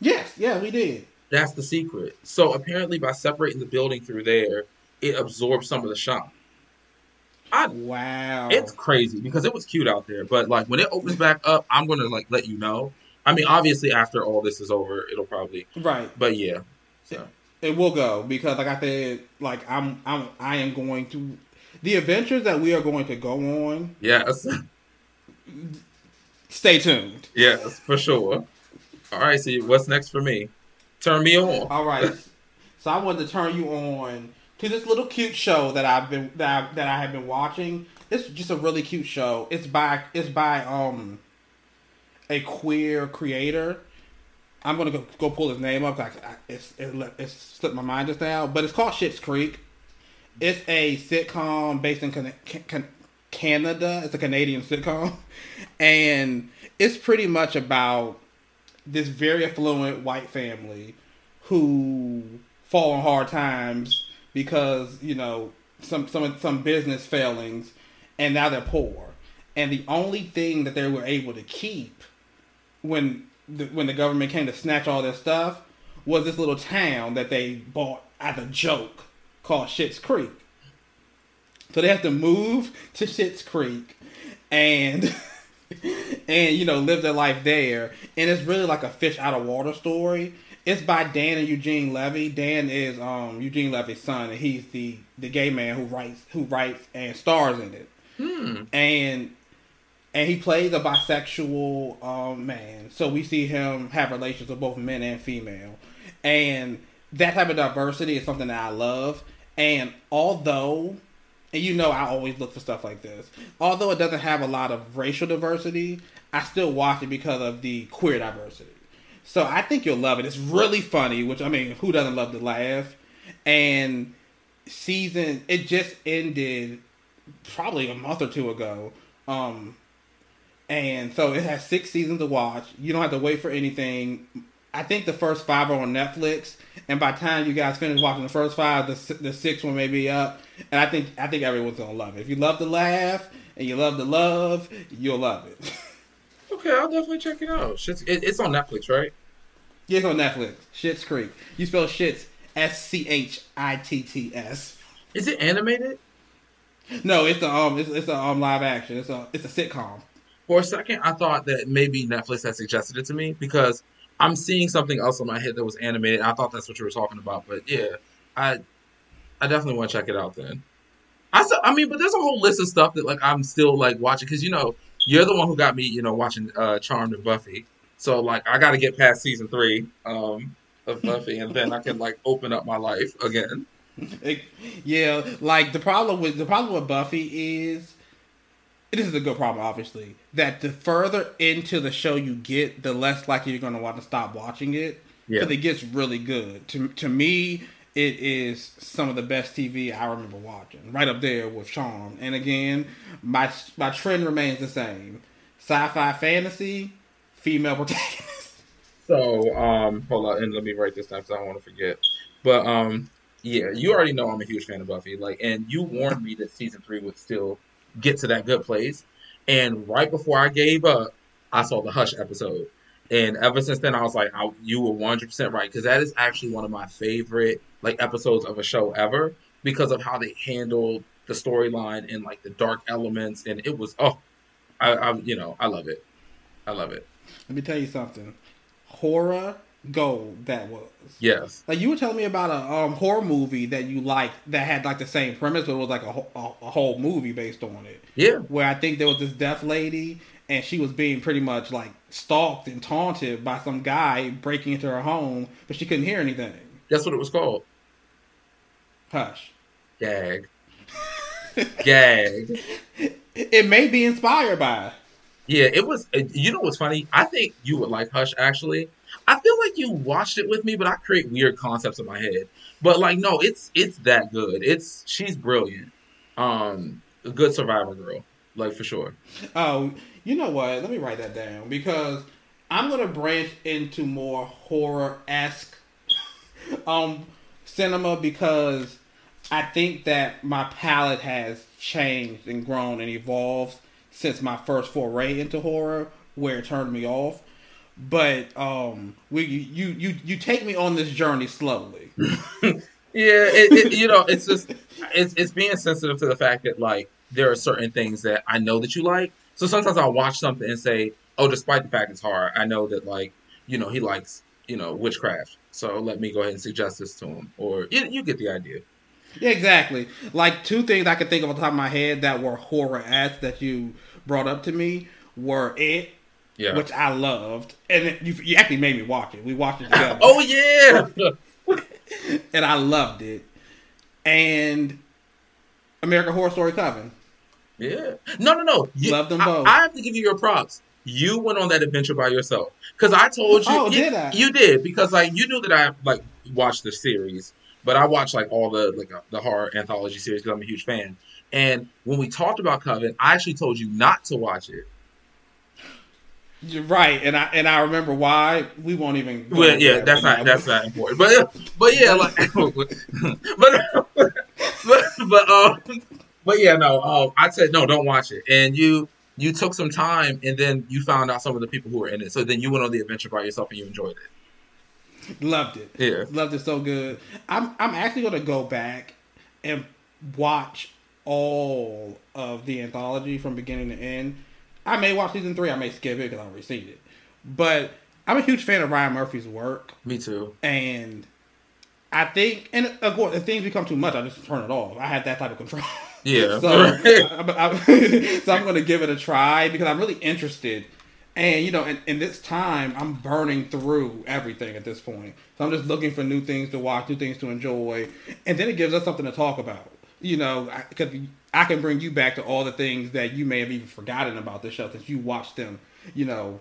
Yes, yeah, we did. That's the secret. So apparently, by separating the building through there, it absorbs some of the shine. I, Wow. it's crazy because it was cute out there, but like when it opens back up, I'm gonna like let you know. I mean, obviously after all this is over, it'll probably. right. But yeah, so It will go because, like I said, like I'm, I'm, I am going to the adventures that we are going to go on. yes, Stay tuned. yes, for sure. All right, see what's next for me. Turn me on. All right. so I wanted to turn you on to this little cute show that I've been that I, that I have been watching. It's just a really cute show. It's by it's by um a queer creator. I'm gonna go, go pull his name up. I, I, it's it, it's slipped my mind just now, but it's called Schitt's Creek. It's a sitcom based in Can- Can- Canada. It's a Canadian sitcom, and it's pretty much about this very affluent white family who fall on hard times because you know some some some business failings, and now they're poor. And the only thing that they were able to keep when the, when the government came to snatch all their stuff was this little town that they bought as a joke called Schitt's Creek. So they have to move to Schitt's Creek and and you know live their life there. And it's really like a fish out of water story. It's by Dan and Eugene Levy. Dan is um, Eugene Levy's son, and he's the the gay man who writes who writes and stars in it. Hmm. And and he plays a bisexual um, man. So we see him have relations with both men and female, and that type of diversity is something that I love. And although, and you know, I always look for stuff like this. Although it doesn't have a lot of racial diversity, I still watch it because of the queer diversity. So I think you'll love it. It's really funny, which I mean, who doesn't love to laugh? And season it just ended probably a month or two ago. Um, and so it has six seasons to watch. You don't have to wait for anything. I think the first five are on Netflix, and by the time you guys finish watching the first five, the the sixth one may be up. And I think I think everyone's gonna love it. If you love to laugh and you love to love, you'll love it. Okay, I'll definitely check it out. Schitt's, it, it's on Netflix, right? yeah, it's on Netflix. Schitt's Creek. You spell shits S C H I T T S. Is it animated? No, it's a um, it's, it's a um live action. It's a it's a sitcom. For a second, I thought that maybe Netflix had suggested it to me because I'm seeing something else in my head that was animated. I thought that's what you were talking about, but yeah, I I definitely want to check it out then. I saw, I mean, but there's a whole list of stuff that like I'm still like watching because you know you're the one who got me, you know, watching uh, Charmed and Buffy. So like I got to get past season three um, of Buffy, and then I can like open up my life again. Yeah, like the problem with the problem with Buffy is this is a good problem, obviously. That the further into the show you get, the less likely you're going to want to stop watching it Yeah. because it gets really good. To to me, it is some of the best TV I remember watching, right up there with Charm. And again, my my trend remains the same: sci-fi, fantasy, female protagonist. So, um, hold on, and let me write this down because I don't want to forget. But um, yeah, you already know I'm a huge fan of Buffy. Like, and you warned me that season three would still get to that good place. And right before I gave up, I saw the Hush episode, and ever since then, I was like, I, you were 100 percent right. Because that is actually one of my favorite like episodes of a show ever because of how they handled the storyline and like the dark elements, and it was oh, I, I you know I love it, I love it. Let me tell you something: horror gold that was. Yes. Like you were telling me about a um, horror movie that you liked that had like the same premise, but it was like a, a, a whole movie based on it. Yeah. Where I think there was this deaf lady, and she was being pretty much like stalked and taunted by some guy breaking into her home, but she couldn't hear anything. That's what it was called. Hush. Gag. Gag. It may be inspired by. Yeah, it was. uh, You know what's funny? I think you would like Hush. Actually, I feel like you watched it with me, but I create weird concepts in my head. But like, no, it's it's that good. It's she's brilliant. Um, a good Survivor girl, like for sure. Oh, you know what? Let me write that down because I'm gonna branch into more horror esque um cinema because I think that my palette has changed and grown and evolved since my first foray into horror, where it turned me off. But um, we you you you take me on this journey slowly. Yeah, it, it, you know, it's just it's it's being sensitive to the fact that like there are certain things that I know that you like. So sometimes I'll watch something and say, "Oh, despite the fact it's hard, I know that like you know he likes you know witchcraft, so let me go ahead and suggest this to him." Or you, you get the idea. Yeah, exactly. Like two things I could think of on the top of my head that were horror acts that you brought up to me were it, Yeah. which I loved, and it, you you actually made me watch it. We watched it together. oh yeah. and I loved it. And American Horror Story Coven. Yeah. No, no, no. You, Love them I- both. I, have to give you your props. You went on that adventure by yourself because I told you. Oh, you, did I? You did because like you knew that I like watched the series, but I watched like all the like uh, the horror anthology series because I'm a huge fan. And when we talked about Coven, I actually told you not to watch it. You're right, and I and I remember why. We won't even. go Well, yeah, that that's right not now. that's not important. But but yeah, like but but but um but yeah, no. Um, I said no, don't watch it, and you you took some time, and then you found out some of the people who were in it. So then you went on the adventure by yourself, and you enjoyed it. Loved it. Yeah. Loved it so good. I'm I'm actually gonna go back and watch all of the anthology from beginning to end. I may watch season three. I may skip it because I have already seen it. But I'm a huge fan of Ryan Murphy's work, Me too. and I think, and of course, if things become too much, I just turn it off. I have that type of control. Yeah. so, I, I, so I'm going to give it a try because I'm really interested. And you know, in, in this time, I'm burning through everything at this point. So I'm just looking for new things to watch, new things to enjoy, and then it gives us something to talk about. You know, because I, can bring you back to all the things that you may have even forgotten about the show since you watched them. You know,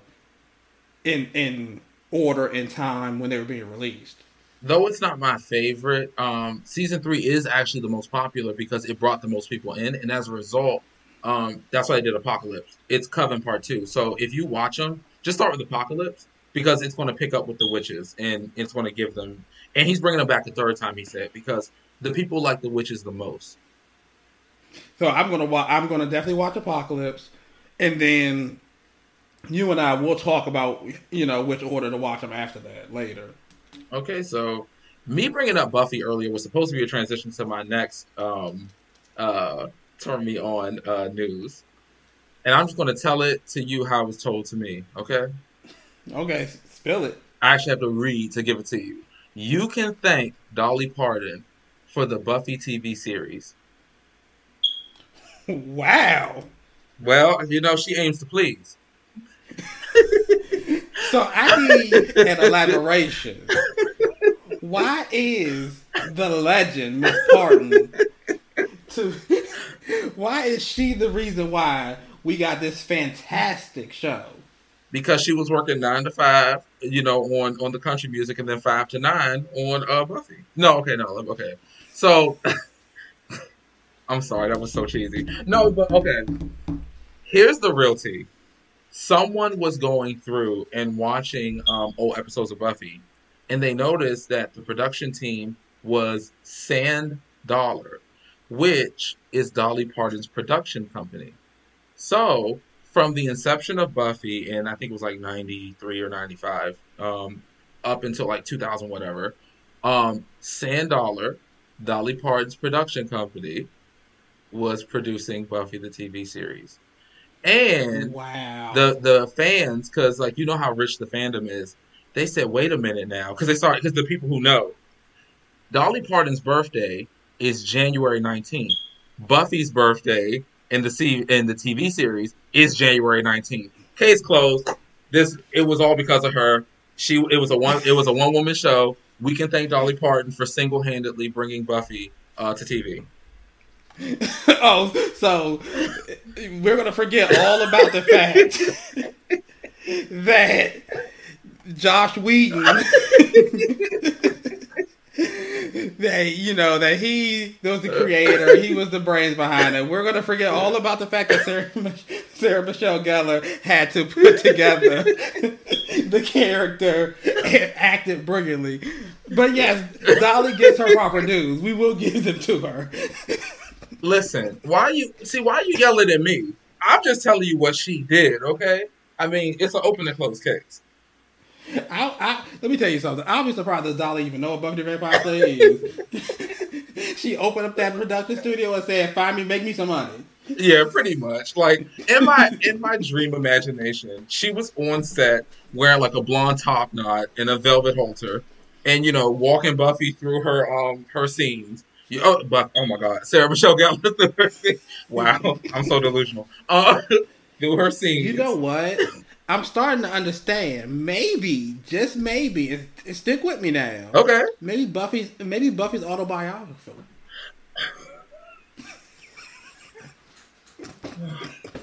in in order in time when they were being released. Though it's not my favorite, um, season three is actually the most popular because it brought the most people in, and as a result, um, that's why I did Apocalypse. It's Coven Part Two. So if you watch them, just start with Apocalypse because it's going to pick up with the witches, and it's going to give them. And he's bringing them back a third time. He said because the people like the witches the most. So I'm gonna wa- I'm gonna definitely watch Apocalypse, and then you and I will talk about you know which order to watch them after that later. Okay, so me bringing up Buffy earlier was supposed to be a transition to my next um, uh, turn me on uh, news, and I'm just going to tell it to you how it was told to me. Okay, Okay, spill it. I actually have to read to give it to you. You can thank Dolly Parton for the Buffy TV series. Wow. Well, you know she aims to please. So I need an elaboration. Why is the legend Miss Parton to? Why is she the reason why we got this fantastic show? because she was working nine to five, you know, on on the country music, and then five to nine on uh, Buffy. No, okay, no, okay. So, I'm sorry, that was so cheesy. No, but okay. Here's the real tea. Someone was going through and watching um, old episodes of Buffy, and they noticed that the production team was Sand Dollar, which is Dolly Parton's production company. So, from the inception of Buffy, and I think it was like 93 or 95, um, up until like 2000, whatever, um, Sand Dollar, Dolly Parton's production company, was producing Buffy the TV series. And Wow. the the fans, because like you know how rich the fandom is, they said, "Wait a minute now," because they started because the people who know, Dolly Parton's birthday is January nineteenth. Buffy's birthday in the C in the TV series is January nineteenth. Case closed. This it was all because of her. She it was a one it was a one woman show. We can thank Dolly Parton for single handedly bringing Buffy uh, to TV. oh, so we're gonna forget all about the fact that Joss Whedon, that you know that he was the creator, he was the brains behind it. We're gonna forget all about the fact that Sarah, Sarah Michelle Gellar had to put together the character and acted brilliantly. But yes, Dolly gets her proper dues. We will give them to her. Listen, why you see why you yelling at me? I'm just telling you what she did, okay? I mean, it's an open and closed case. I, I, let me tell you something. I'll be surprised if Dolly even know what Buffy the Vampire Slayer is. she opened up that production studio and said, "Find me, make me some money." Yeah, pretty much. Like in my in my dream imagination, she was on set wearing like a blonde top knot and a velvet halter, and you know, walking Buffy through her um her scenes. You, oh, but oh my God, Sarah Michelle Gellar through her scenes. Wow, I'm so delusional. Uh, through her scenes. You know what? I'm starting to understand. Maybe, just maybe, and, and stick with me now. Okay. Maybe Buffy's maybe Buffy's autobiography.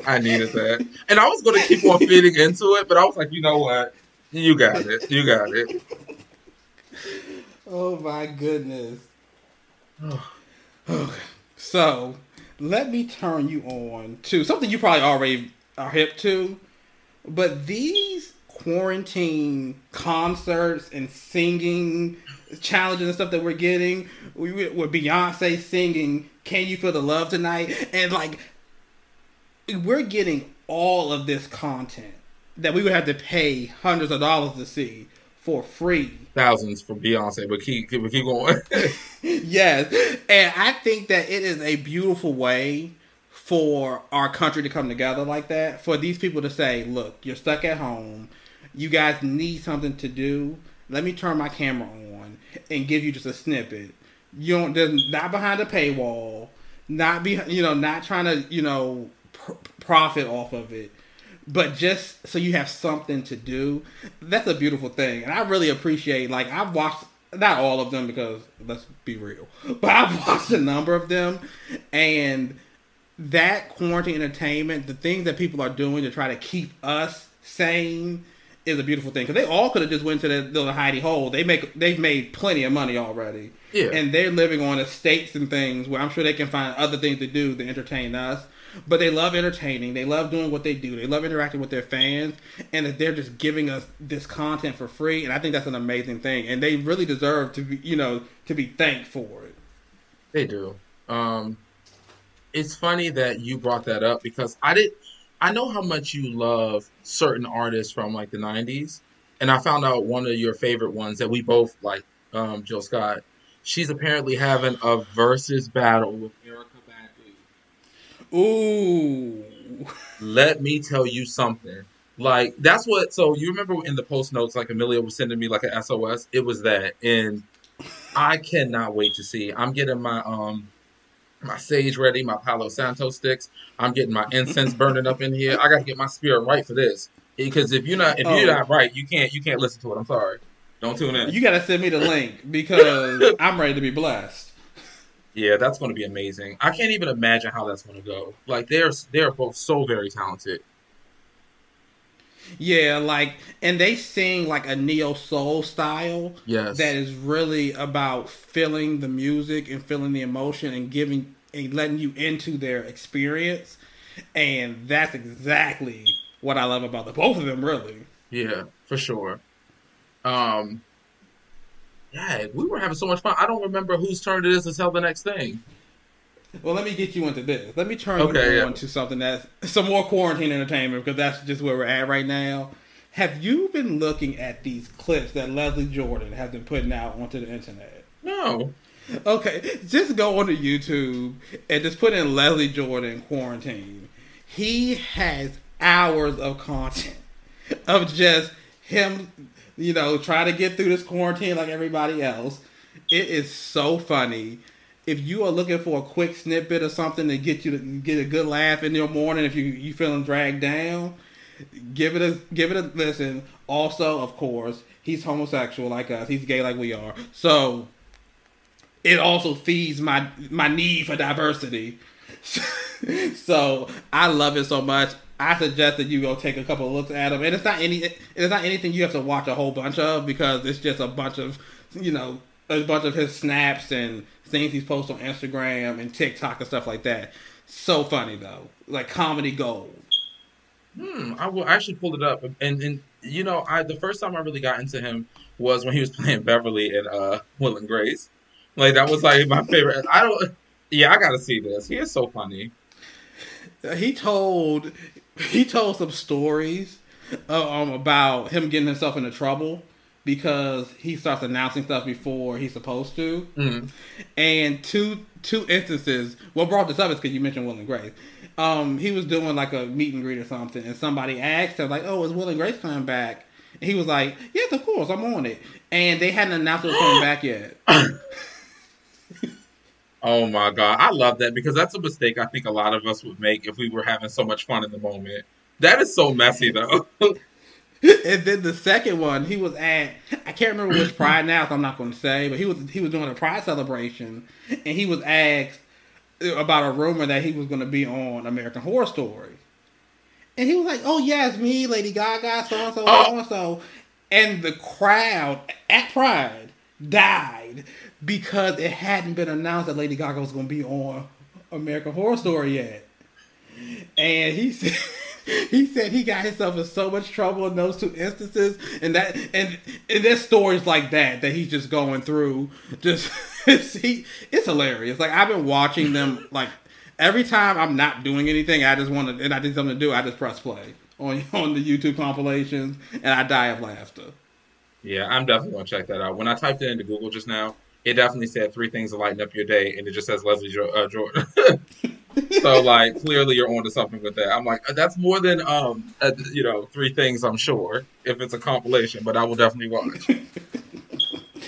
I needed that, and I was going to keep on feeding into it, but I was like, you know what? You got it. You got it. Oh my goodness. Oh. okay. So let me turn you on to something you probably already are hip to, but these quarantine concerts and singing challenges and stuff that we're getting, we with Beyonce singing "Can You Feel the Love Tonight," and like we're getting all of this content that we would have to pay hundreds of dollars to see for free. Thousands for Beyonce, but keep keep, keep going. yes, and I think that it is a beautiful way for our country to come together like that. For these people to say, "Look, you're stuck at home. You guys need something to do. Let me turn my camera on and give you just a snippet. You don't, not behind a paywall, not be, you know, not trying to, you know, pr- profit off of it." but just so you have something to do that's a beautiful thing and i really appreciate like i've watched not all of them because let's be real but i've watched a number of them and that quarantine entertainment the things that people are doing to try to keep us sane is a beautiful thing because they all could have just went to the little hidey hole they make they've made plenty of money already Yeah. and they're living on estates and things where i'm sure they can find other things to do to entertain us but they love entertaining. They love doing what they do. They love interacting with their fans, and that they're just giving us this content for free. And I think that's an amazing thing. And they really deserve to be, you know, to be thanked for it. They do. Um, it's funny that you brought that up because I did. I know how much you love certain artists from like the '90s, and I found out one of your favorite ones that we both like, um, Jill Scott. She's apparently having a versus battle with Erykah Badu. Ooh, Let me tell you something. Like that's what. So you remember in the post notes, like Amelia was sending me like an SOS. It was that, and I cannot wait to see. I'm getting my um my sage ready, my Palo Santo sticks. I'm getting my incense burning up in here. I got to get my spirit right for this. Because if you're not if Oh. you're not right, you can't you can't listen to it. I'm sorry. Don't tune in. you gotta send me the link because I'm ready to be blessed. Yeah, that's going to be amazing. I can't even imagine how that's going to go. Like they're they're both so very talented. Yeah, like, and they sing like a neo soul style. Yes. that is really about feeling the music and feeling the emotion and giving and letting you into their experience. And that's exactly what I love about the both of them, really. Yeah, for sure. Um, yeah, we were having so much fun. I don't remember whose turn it is to tell the next thing. Well, let me get you into this. Let me turn Okay, you yeah. on to something that's some more quarantine entertainment because that's just where we're at right now. Have you been looking at these clips that Leslie Jordan has been putting out onto the internet? No. Okay, just go onto YouTube and just put in Leslie Jordan quarantine. He has hours of content of just him, you know, trying to get through this quarantine like everybody else. It is so funny. If you are looking for a quick snippet or something to get you to get a good laugh in your morning, if you you feeling dragged down, give it a give it a listen. Also, of course, he's homosexual like us. He's gay like we are. So it also feeds my my need for diversity. so I love it so much. I suggest that you go take a couple looks at them, and it's not any it's not anything you have to watch a whole bunch of because it's just a bunch of you know a bunch of his snaps and things he's posted on Instagram and TikTok and stuff like that. So funny though, like comedy gold. Hmm. I will I actually pulled it up, and and you know, I the first time I really got into him was when he was playing Beverly in uh, Will and Grace. Like that was like my favorite. I don't. Yeah, I gotta see this. He is so funny. He told he told some stories uh, um, about him getting himself into trouble because he starts announcing stuff before he's supposed to. Mm. And two two instances. What brought this up is because you mentioned Will and Grace. Um, he was doing like a meet and greet or something, and somebody asked him like, "Oh, is Will and Grace coming back?" And he was like, "Yes, of course, I'm on it." And they hadn't announced it was coming back yet. Oh my god, I love that because that's a mistake I think a lot of us would make if we were having so much fun in the moment. That is so messy though. and then the second one, he was at I can't remember which Pride now, so I'm not going to say, but he was he was doing a Pride celebration, and he was asked about a rumor that he was going to be on American Horror Story, and he was like, "Oh yes, me, Lady Gaga, so oh. and so, so and so," and the crowd at Pride died because it hadn't been announced that Lady Gaga was going to be on American Horror Story yet, and he said. He said he got himself in so much trouble in those two instances, and that and and there's stories like that that he's just going through. Just it's, he, it's hilarious. Like I've been watching them. Like every time I'm not doing anything, I just want to and I need something to do. I just press play on on the YouTube compilations, and I die of laughter. Yeah, I'm definitely gonna check that out. When I typed it into Google just now, it definitely said three things to lighten up your day, and it just says Leslie jo- uh, Jordan. so like clearly you're onto something with that. I'm like that's more than um uh, you know three things I'm sure if it's a compilation, but I will definitely watch.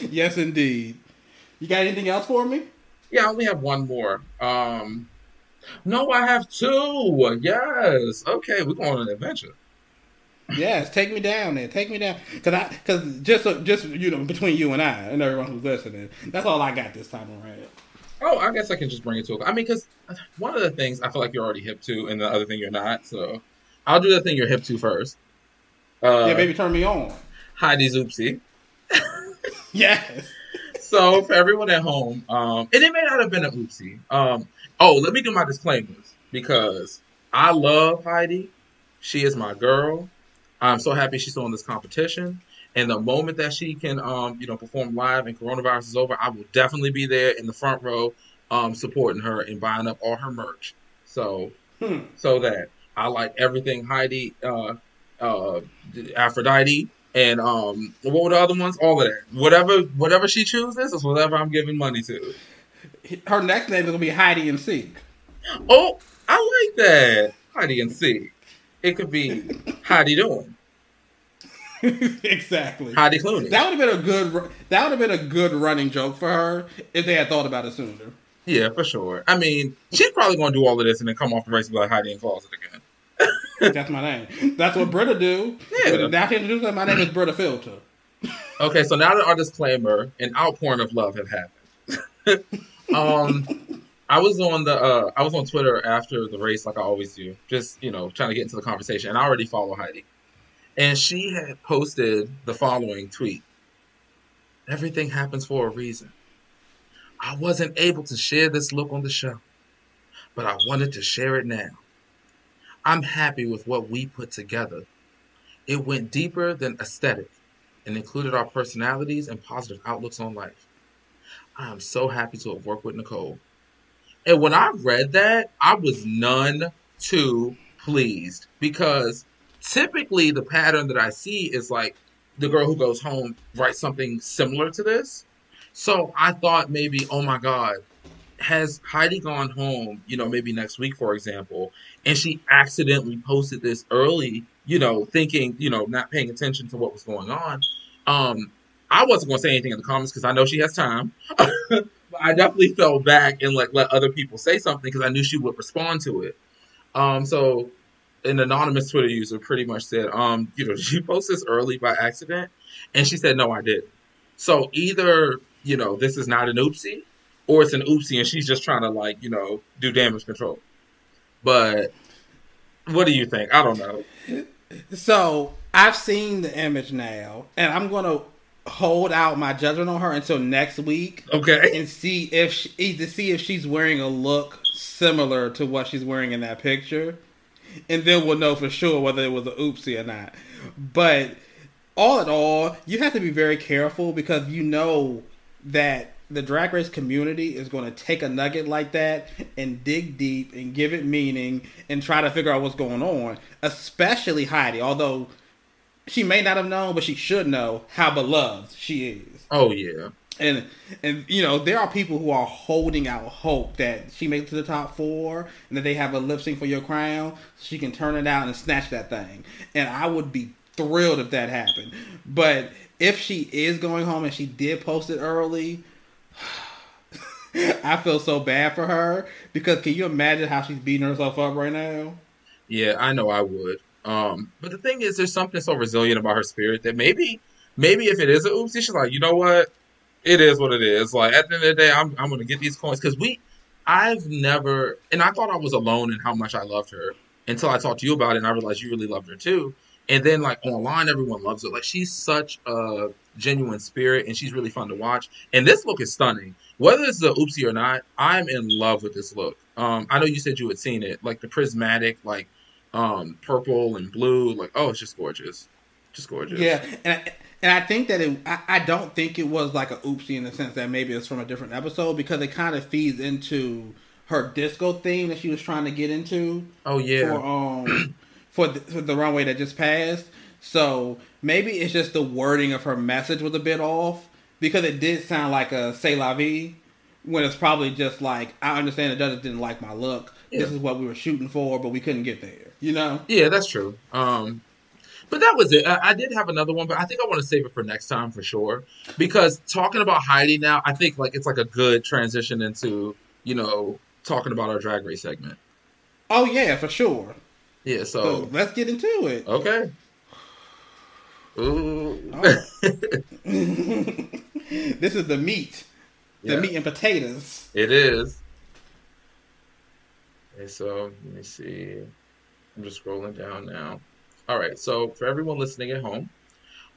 yes, indeed. You got anything else for me? Yeah, I only have one more. Um, no, I have two. Yes. Okay, we're going on an adventure. Yes, take me down there. Take me down, cause I, cause just, just you know, between you and I and everyone who's listening, that's all I got this time around. Oh, I guess I can just bring it to. A, I mean, because one of the things I feel like you're already hip to, and the other thing you're not. So I'll do the thing you're hip to first. Uh, yeah, baby, turn me on. Heidi's oopsie. yes. So for everyone at home, um, and it may not have been an oopsie. Um, oh, let me do my disclaimers because I love Heidi. She is my girl. I'm so happy she's in this competition. And the moment that she can, um, you know, perform live and coronavirus is over, I will definitely be there in the front row, um, supporting her and buying up all her merch. So, hmm. so that I like everything Heidi, uh, uh, Aphrodite, and um, what were the other ones? All of that. Whatever, whatever she chooses is whatever I'm giving money to. Her next name is gonna be Heidi and Seek. Oh, I like that, Heidi and Seek. It could be Heidi doing. exactly. Heidi Clooney. That would have been a good. That would have been a good running joke for her if they had thought about it sooner. Yeah, for sure. I mean, she's probably going to do all of this and then come off the race and be like Heidi N Closet again. That's my name. That's what Brita do. Yeah. Now she introduced. My name is Brita Filter. Okay, so now that our disclaimer, and outpouring of love have happened. um, I was on the uh, I was on Twitter after the race, like I always do, just you know, trying to get into the conversation. And I already follow Heidi, and she had posted the following tweet: "Everything happens for a reason. I wasn't able to share this look on the show, but I wanted to share it now. I'm happy with what we put together. It went deeper than aesthetic and included our personalities and positive outlooks on life. I am so happy to have worked with Nicole. And when I read that, I was none too pleased because typically the pattern that I see is like the girl who goes home writes something similar to this. So I thought maybe, oh my God, has Heidi gone home, you know, maybe next week, for example, and she accidentally posted this early, you know, thinking, you know, not paying attention to what was going on. Um, I wasn't going to say anything in the comments because I know she has time. but I definitely fell back and like let other people say something because I knew she would respond to it. Um, so an anonymous Twitter user pretty much said, um, you know, she posted this early by accident, and she said, no, I didn't. So either you know this is not an oopsie, or it's an oopsie and she's just trying to like you know do damage control. But what do you think? I don't know. So I've seen the image now, and I'm gonna hold out my judgment on her until next week. Okay. And see if she, to see if she's wearing a look similar to what she's wearing in that picture, and then we'll know for sure whether it was an oopsie or not. But all in all, you have to be very careful because you know that the drag race community is going to take a nugget like that and dig deep and give it meaning and try to figure out what's going on, especially Heidi, although she may not have known, but she should know how beloved she is. Oh yeah. And and you know there are people who are holding out hope that she makes it to the top four and that they have a lip sync for your crown, so she can turn it out and snatch that thing. And I would be thrilled if that happened. But if she is going home and she did post it early, I feel so bad for her because can you imagine how she's beating herself up right now? Yeah, I know I would. Um, but the thing is, there's something so resilient about her spirit that maybe, maybe if it is a oopsie, she's like, you know what, it is what it is. Like at the end of the day, I'm I'm gonna get these coins because we, I've never, and I thought I was alone in how much I loved her until I talked to you about it, and I realized you really loved her too. And then like online, everyone loves her. Like she's such a genuine spirit, and she's really fun to watch. And this look is stunning. Whether it's the oopsie or not, I'm in love with this look. Um, I know you said you had seen it, like the prismatic, like um, purple and blue. Like, oh, it's just gorgeous, just gorgeous. Yeah, and I, and I think that it, I, I don't think it was like a oopsie in the sense that maybe it's from a different episode because it kind of feeds into her disco theme that she was trying to get into. Oh yeah. For um, for the, for the runway that just passed. So maybe it's just the wording of her message was a bit off because it did sound like a "say la vie," when it's probably just like I understand the judges didn't like my look. Yeah. This is what we were shooting for, but we couldn't get there. You know? Yeah, that's true. Um, but that was it. I, I did have another one, but I think I want to save it for next time for sure. Because talking about Heidi now, I think like it's like a good transition into you know talking about our drag race segment. Oh yeah, for sure. Yeah, So so let's get into it. okay. Ooh. this is the meat, the Yeah. meat and potatoes. It is. Okay, so let me see. I'm just scrolling down now. All right, so for everyone listening at home,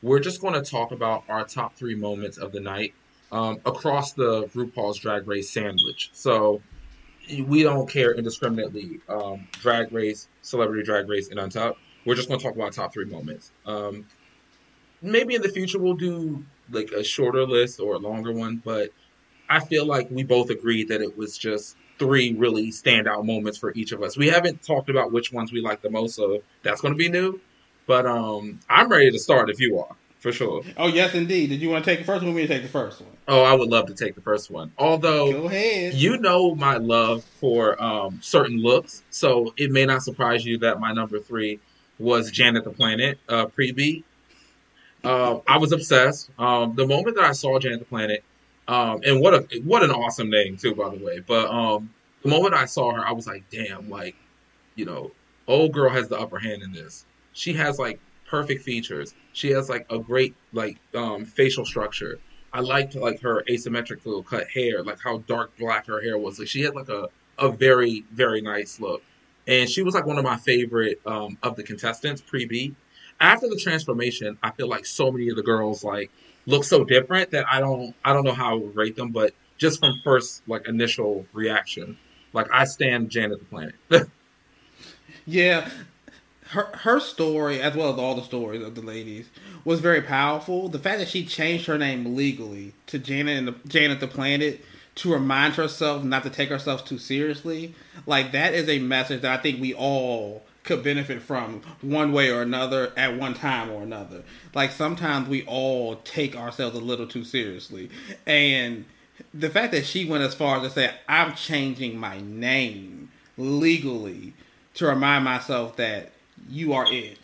we're just going to talk about our top three moments of the night um, across the RuPaul's Drag Race sandwich. So we don't care indiscriminately um, drag race, celebrity drag race, and on top. We're just going to talk about top three moments. Um, maybe in the future we'll do like a shorter list or a longer one, but I feel like we both agreed that it was just three really standout moments for each of us. We haven't talked about which ones we like the most, so that's going to be new. But um, I'm ready to start if you are, for sure. Oh yes, indeed. Did you want to take the first one? or me to take the first one. Oh, I would love to take the first one. Although Go ahead. you know my love for um, certain looks, so it may not surprise you that my number three was Janet the Planet uh, pre-beat. Uh, I was obsessed. Um, the moment that I saw Janet the Planet, um, and what a what an awesome name too, by the way. But um, the moment I saw her, I was like, damn, like you know, old girl has the upper hand in this. She has like perfect features. She has like a great like um, facial structure. I liked like her asymmetrical cut hair, like how dark black her hair was. Like she had like a a very very nice look, and she was like one of my favorite um, of the contestants pre beat. After the transformation, I feel like so many of the girls like look so different that I don't I don't know how I would rate them, but just from first like initial reaction, like I stand Janet the Planet. Yeah, her her story, as well as all the stories of the ladies, was very powerful. The fact that she changed her name legally to Janet and the, Janet the Planet to remind herself not to take herself too seriously, like that is a message that I think we all could benefit from one way or another at one time or another. Like sometimes we all take ourselves a little too seriously, and the fact that she went as far as to say, "I'm changing my name legally." to remind myself that you are it.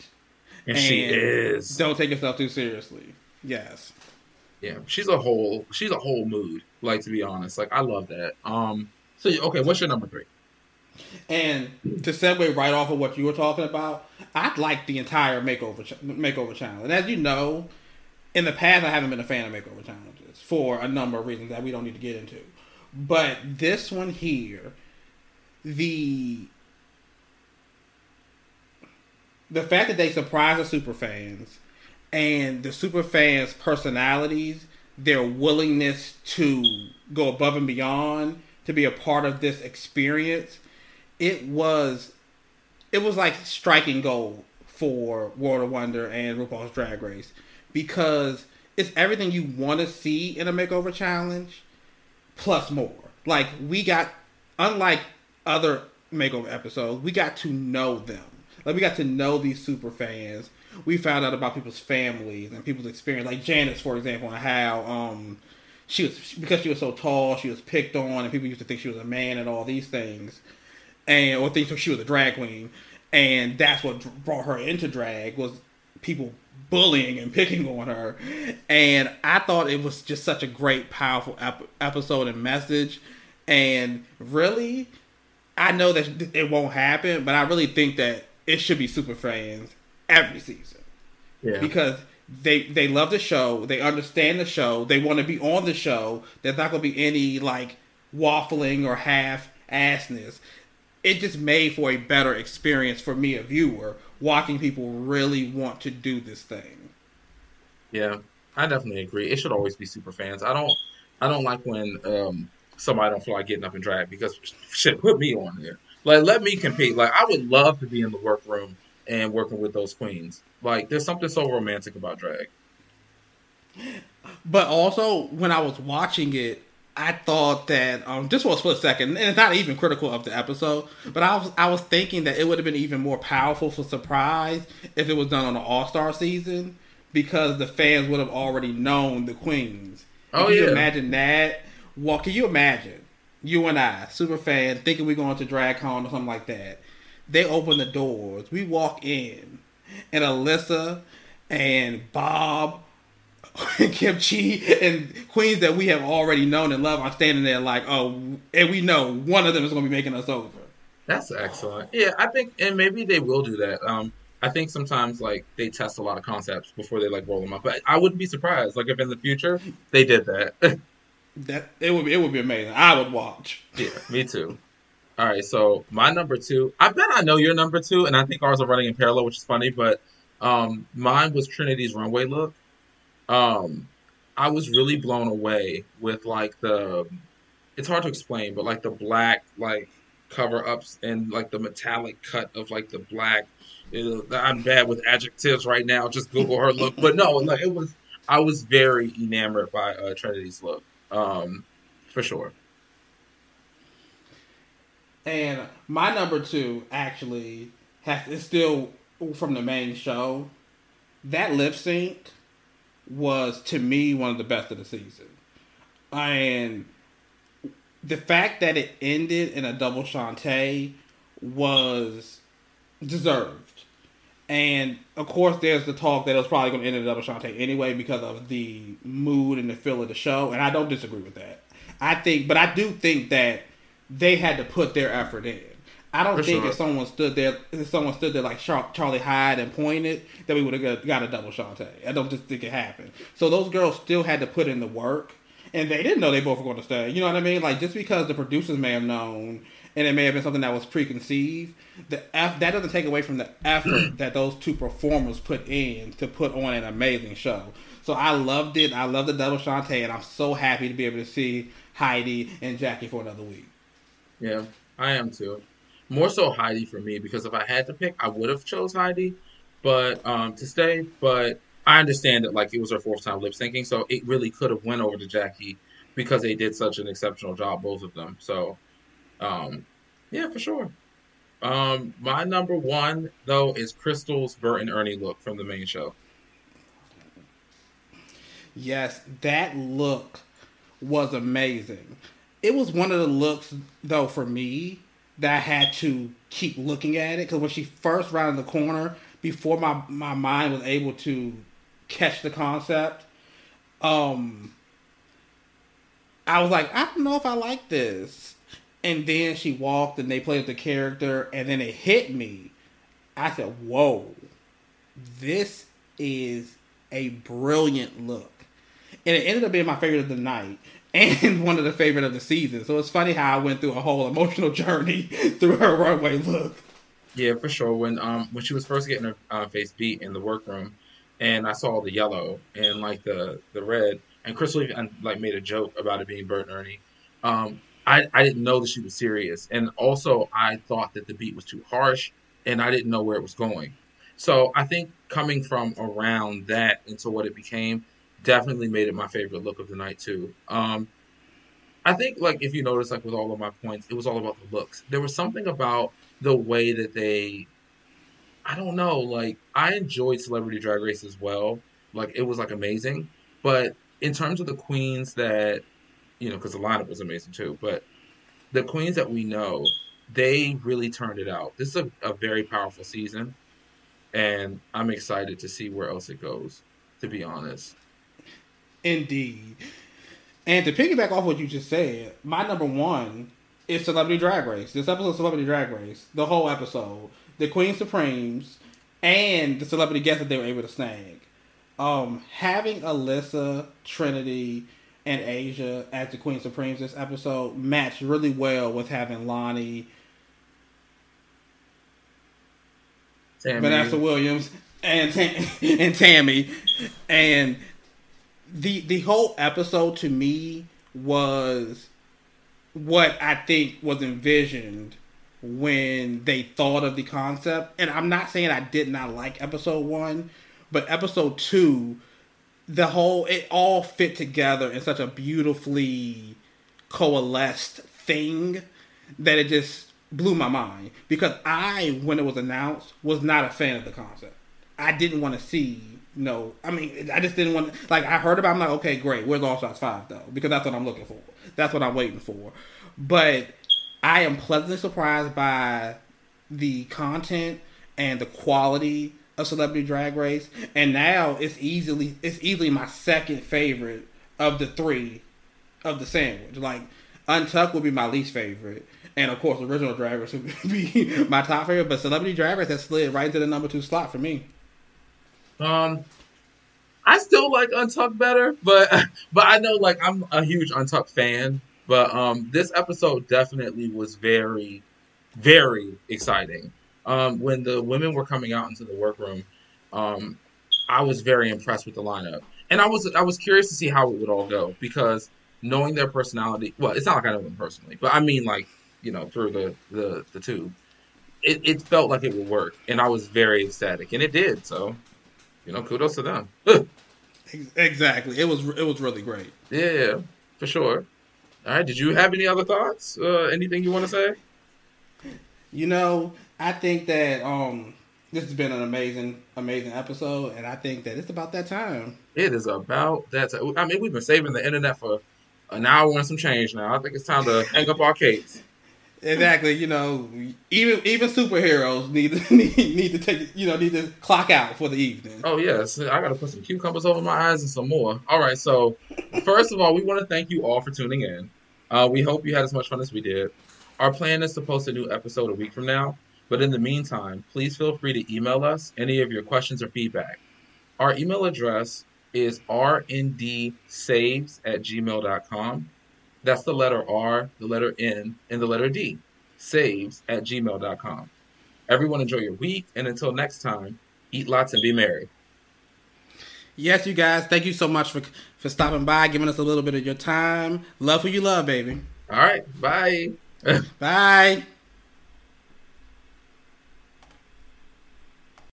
and she is. Don't take yourself too seriously. Yes. Yeah, she's a whole she's a whole mood. Like to be honest, like I love that. Um, so okay, what's your number three? And to segue right off of what you were talking about, I'd like the entire makeover makeover challenge. And as you know, in the past, I haven't been a fan of makeover challenges for a number of reasons that we don't need to get into. But this one here, the the fact that they surprise the super fans and the super fans' personalities, their willingness to go above and beyond to be a part of this experience, it was it was like striking gold for World of Wonder and RuPaul's Drag Race because it's everything you want to see in a makeover challenge plus more. Like we got unlike other makeover episodes, we got to know them. Like we got to know these super fans. We found out about people's families and people's experience. Like Janice, for example, and how um she was because she was so tall, she was picked on, and people used to think she was a man and all these things, and or think she was a drag queen, and that's what brought her into drag was people bullying and picking on her, and I thought it was just such a great, powerful ep- episode and message, and really, I know that it won't happen, but I really think that it should be super fans every season, Yeah. because they they love the show, they understand the show, they want to be on the show. There's not going to be any like waffling or half assness. It just made for a better experience for me, a viewer, watching people really want to do this thing. Yeah, I definitely agree. It should always be super fans. I don't I don't like when um somebody don't feel like getting up and drag because shit, put me on there. Like let me compete. Like I would love to be in the workroom and working with those queens. Like there's something so romantic about drag. But also, when I was watching it, I thought that um, just for a split second, and it's not even critical of the episode, but I was I was thinking that it would have been even more powerful for surprise if it was done on an All Star season because the fans would have already known the queens. Oh, can you imagine that? Well, can you imagine you and I, super fan, thinking we're going to drag DragCon or something like that? They open the doors, we walk in, and Alyssa and Bob and Kim Chi and queens that we have already known and love are standing there like, oh, and we know one of them is going to be making us over. That's excellent. Yeah, I think, and maybe they will do that. Um, I think sometimes like they test a lot of concepts before they like roll them up. But I wouldn't be surprised, like if in the future they did that. That it would be, it would be amazing. I would watch. yeah, me too. All right, so my number two. I bet I know your number two, and I think ours are running in parallel, which is funny. But um, mine was Trinity's runway look. Um, I was really blown away with like the. It's hard to explain, but like the black like cover ups and like the metallic cut of like the black. I'm bad with adjectives right now. Just Google her look, but no, like it was. I was very enamored by uh, Trinity's look, um, for sure. And my number two actually has is still from the main show. That lip sync was to me one of the best of the season, and the fact that it ended in a double Shantay was deserved. And of course, there's the talk that it was probably going to end in a double Shantay anyway because of the mood and the feel of the show, and I don't disagree with that. I think, but I do think that they had to put their effort in. I don't For think sure. if someone stood there, if someone stood there like Charlie Hides and pointed, that we would have got, a double Shantay. I don't just think it happened. So those girls still had to put in the work, and they didn't know they both were going to stay. You know what I mean? Like just because the producers may have known, and it may have been something that was preconceived, the that doesn't take away from the effort that those two performers put in to put on an amazing show. So I loved it. I love the double Shantay, and I'm so happy to be able to see Heidi and Jackie for another week. Yeah, I am too. More so Heidi for me because if I had to pick, I would have chose Heidi, but um, to stay. But I understand that like it was her fourth time lip syncing, so it really could have went over to Jackie because they did such an exceptional job, both of them. So, um, yeah, for sure. Um, my number one though is Crystal's Bert and Ernie look from the main show. Yes, that look was amazing. It was one of the looks, though, for me that I had to keep looking at it because when she first rounded the corner, before my my mind was able to catch the concept, um, I was like, I don't know if I like this. And then she walked and they played the character, and then it hit me. I said, "Whoa, this is a brilliant look." and it ended up being my favorite of the night and one of the favorite of the season. So it's funny how I went through a whole emotional journey through her runway look. Yeah, for sure. When um when she was first getting her uh, face beat in the workroom, and I saw the yellow and like the the red, and Crystal even like made a joke about it being Bert and Ernie. Um, I I didn't know that she was serious, and also I thought that the beat was too harsh, and I didn't know where it was going. So I think coming from around that into what it became definitely made it my favorite look of the night too. Um, I think like if you notice like with all of my points, it was all about the looks. There was something about the way that they I don't know, like I enjoyed Celebrity Drag Race as well. Like it was like amazing, but in terms of the queens that you know, because the lineup was amazing too, but the queens that we know, they really turned it out. This is a, a very powerful season, and I'm excited to see where else it goes. To be honest, indeed. And to piggyback off what you just said, my number one is Celebrity Drag Race. This episode of Celebrity Drag Race, the whole episode, the Queen Supremes, and the celebrity guests that they were able to snag. Um, having Alyssa, Trinity, and Asia as the Queen Supremes this episode matched really well with having Loni, Tammy. Vanessa Williams, and Tam- and Tammy, and the the whole episode to me was what I think was envisioned when they thought of the concept. And I'm not saying I did not like episode one, but episode two, the whole it all fit together in such a beautifully coalesced thing that it just blew my mind. Because I, when it was announced, was not a fan of the concept. I didn't want to see no, I mean, I just didn't want. Like, I heard about. I'm like, okay, great. Where's All Stars Five though? Because that's what I'm looking for. That's what I'm waiting for. But I am pleasantly surprised by the content and the quality of Celebrity Drag Race, and now it's easily it's easily my second favorite of the three of the sandwich. Like, Untucked would be my least favorite. And of course, original Drag Race would be my top favorite, but Celebrity Drag Race has slid right into the number two slot for me. Um, I still like Untucked better, but but I know like I'm a huge Untucked fan. But um, this episode definitely was very, very exciting. Um, when the women were coming out into the workroom, um, I was very impressed with the lineup, and I was I was curious to see how it would all go because knowing their personality. Well, it's not like I know them personally, but I mean like you know through the the the tube. It, it felt like it would work, and I was very ecstatic, and it did. So you know, kudos to them. exactly. It was it was really great. Yeah, for sure. All right. Did you have any other thoughts? Uh, anything you want to say? You know, I think that um, this has been an amazing, amazing episode, and I think that it's about that time. It is about that time. I mean, we've been saving the internet for an hour and some change now. I think it's time to hang up our capes. Exactly. You know, even even superheroes need to need, need to take you know need to clock out for the evening. Oh yes, I got to put some cucumbers over my eyes and some more. All right. So first of all, we want to thank you all for tuning in. Uh, we hope you had as much fun as we did. Our plan is to post a new episode a week from now. But in the meantime, please feel free to email us any of your questions or feedback. Our email address is rndsaves at gmail.com. That's the letter R, the letter N, and the letter D. Saves at gmail.com. Everyone enjoy your week, and until next time, eat lots and be merry. Yes, you guys, thank you so much for for stopping by, giving us a little bit of your time. Love who you love, baby. All right, bye. bye.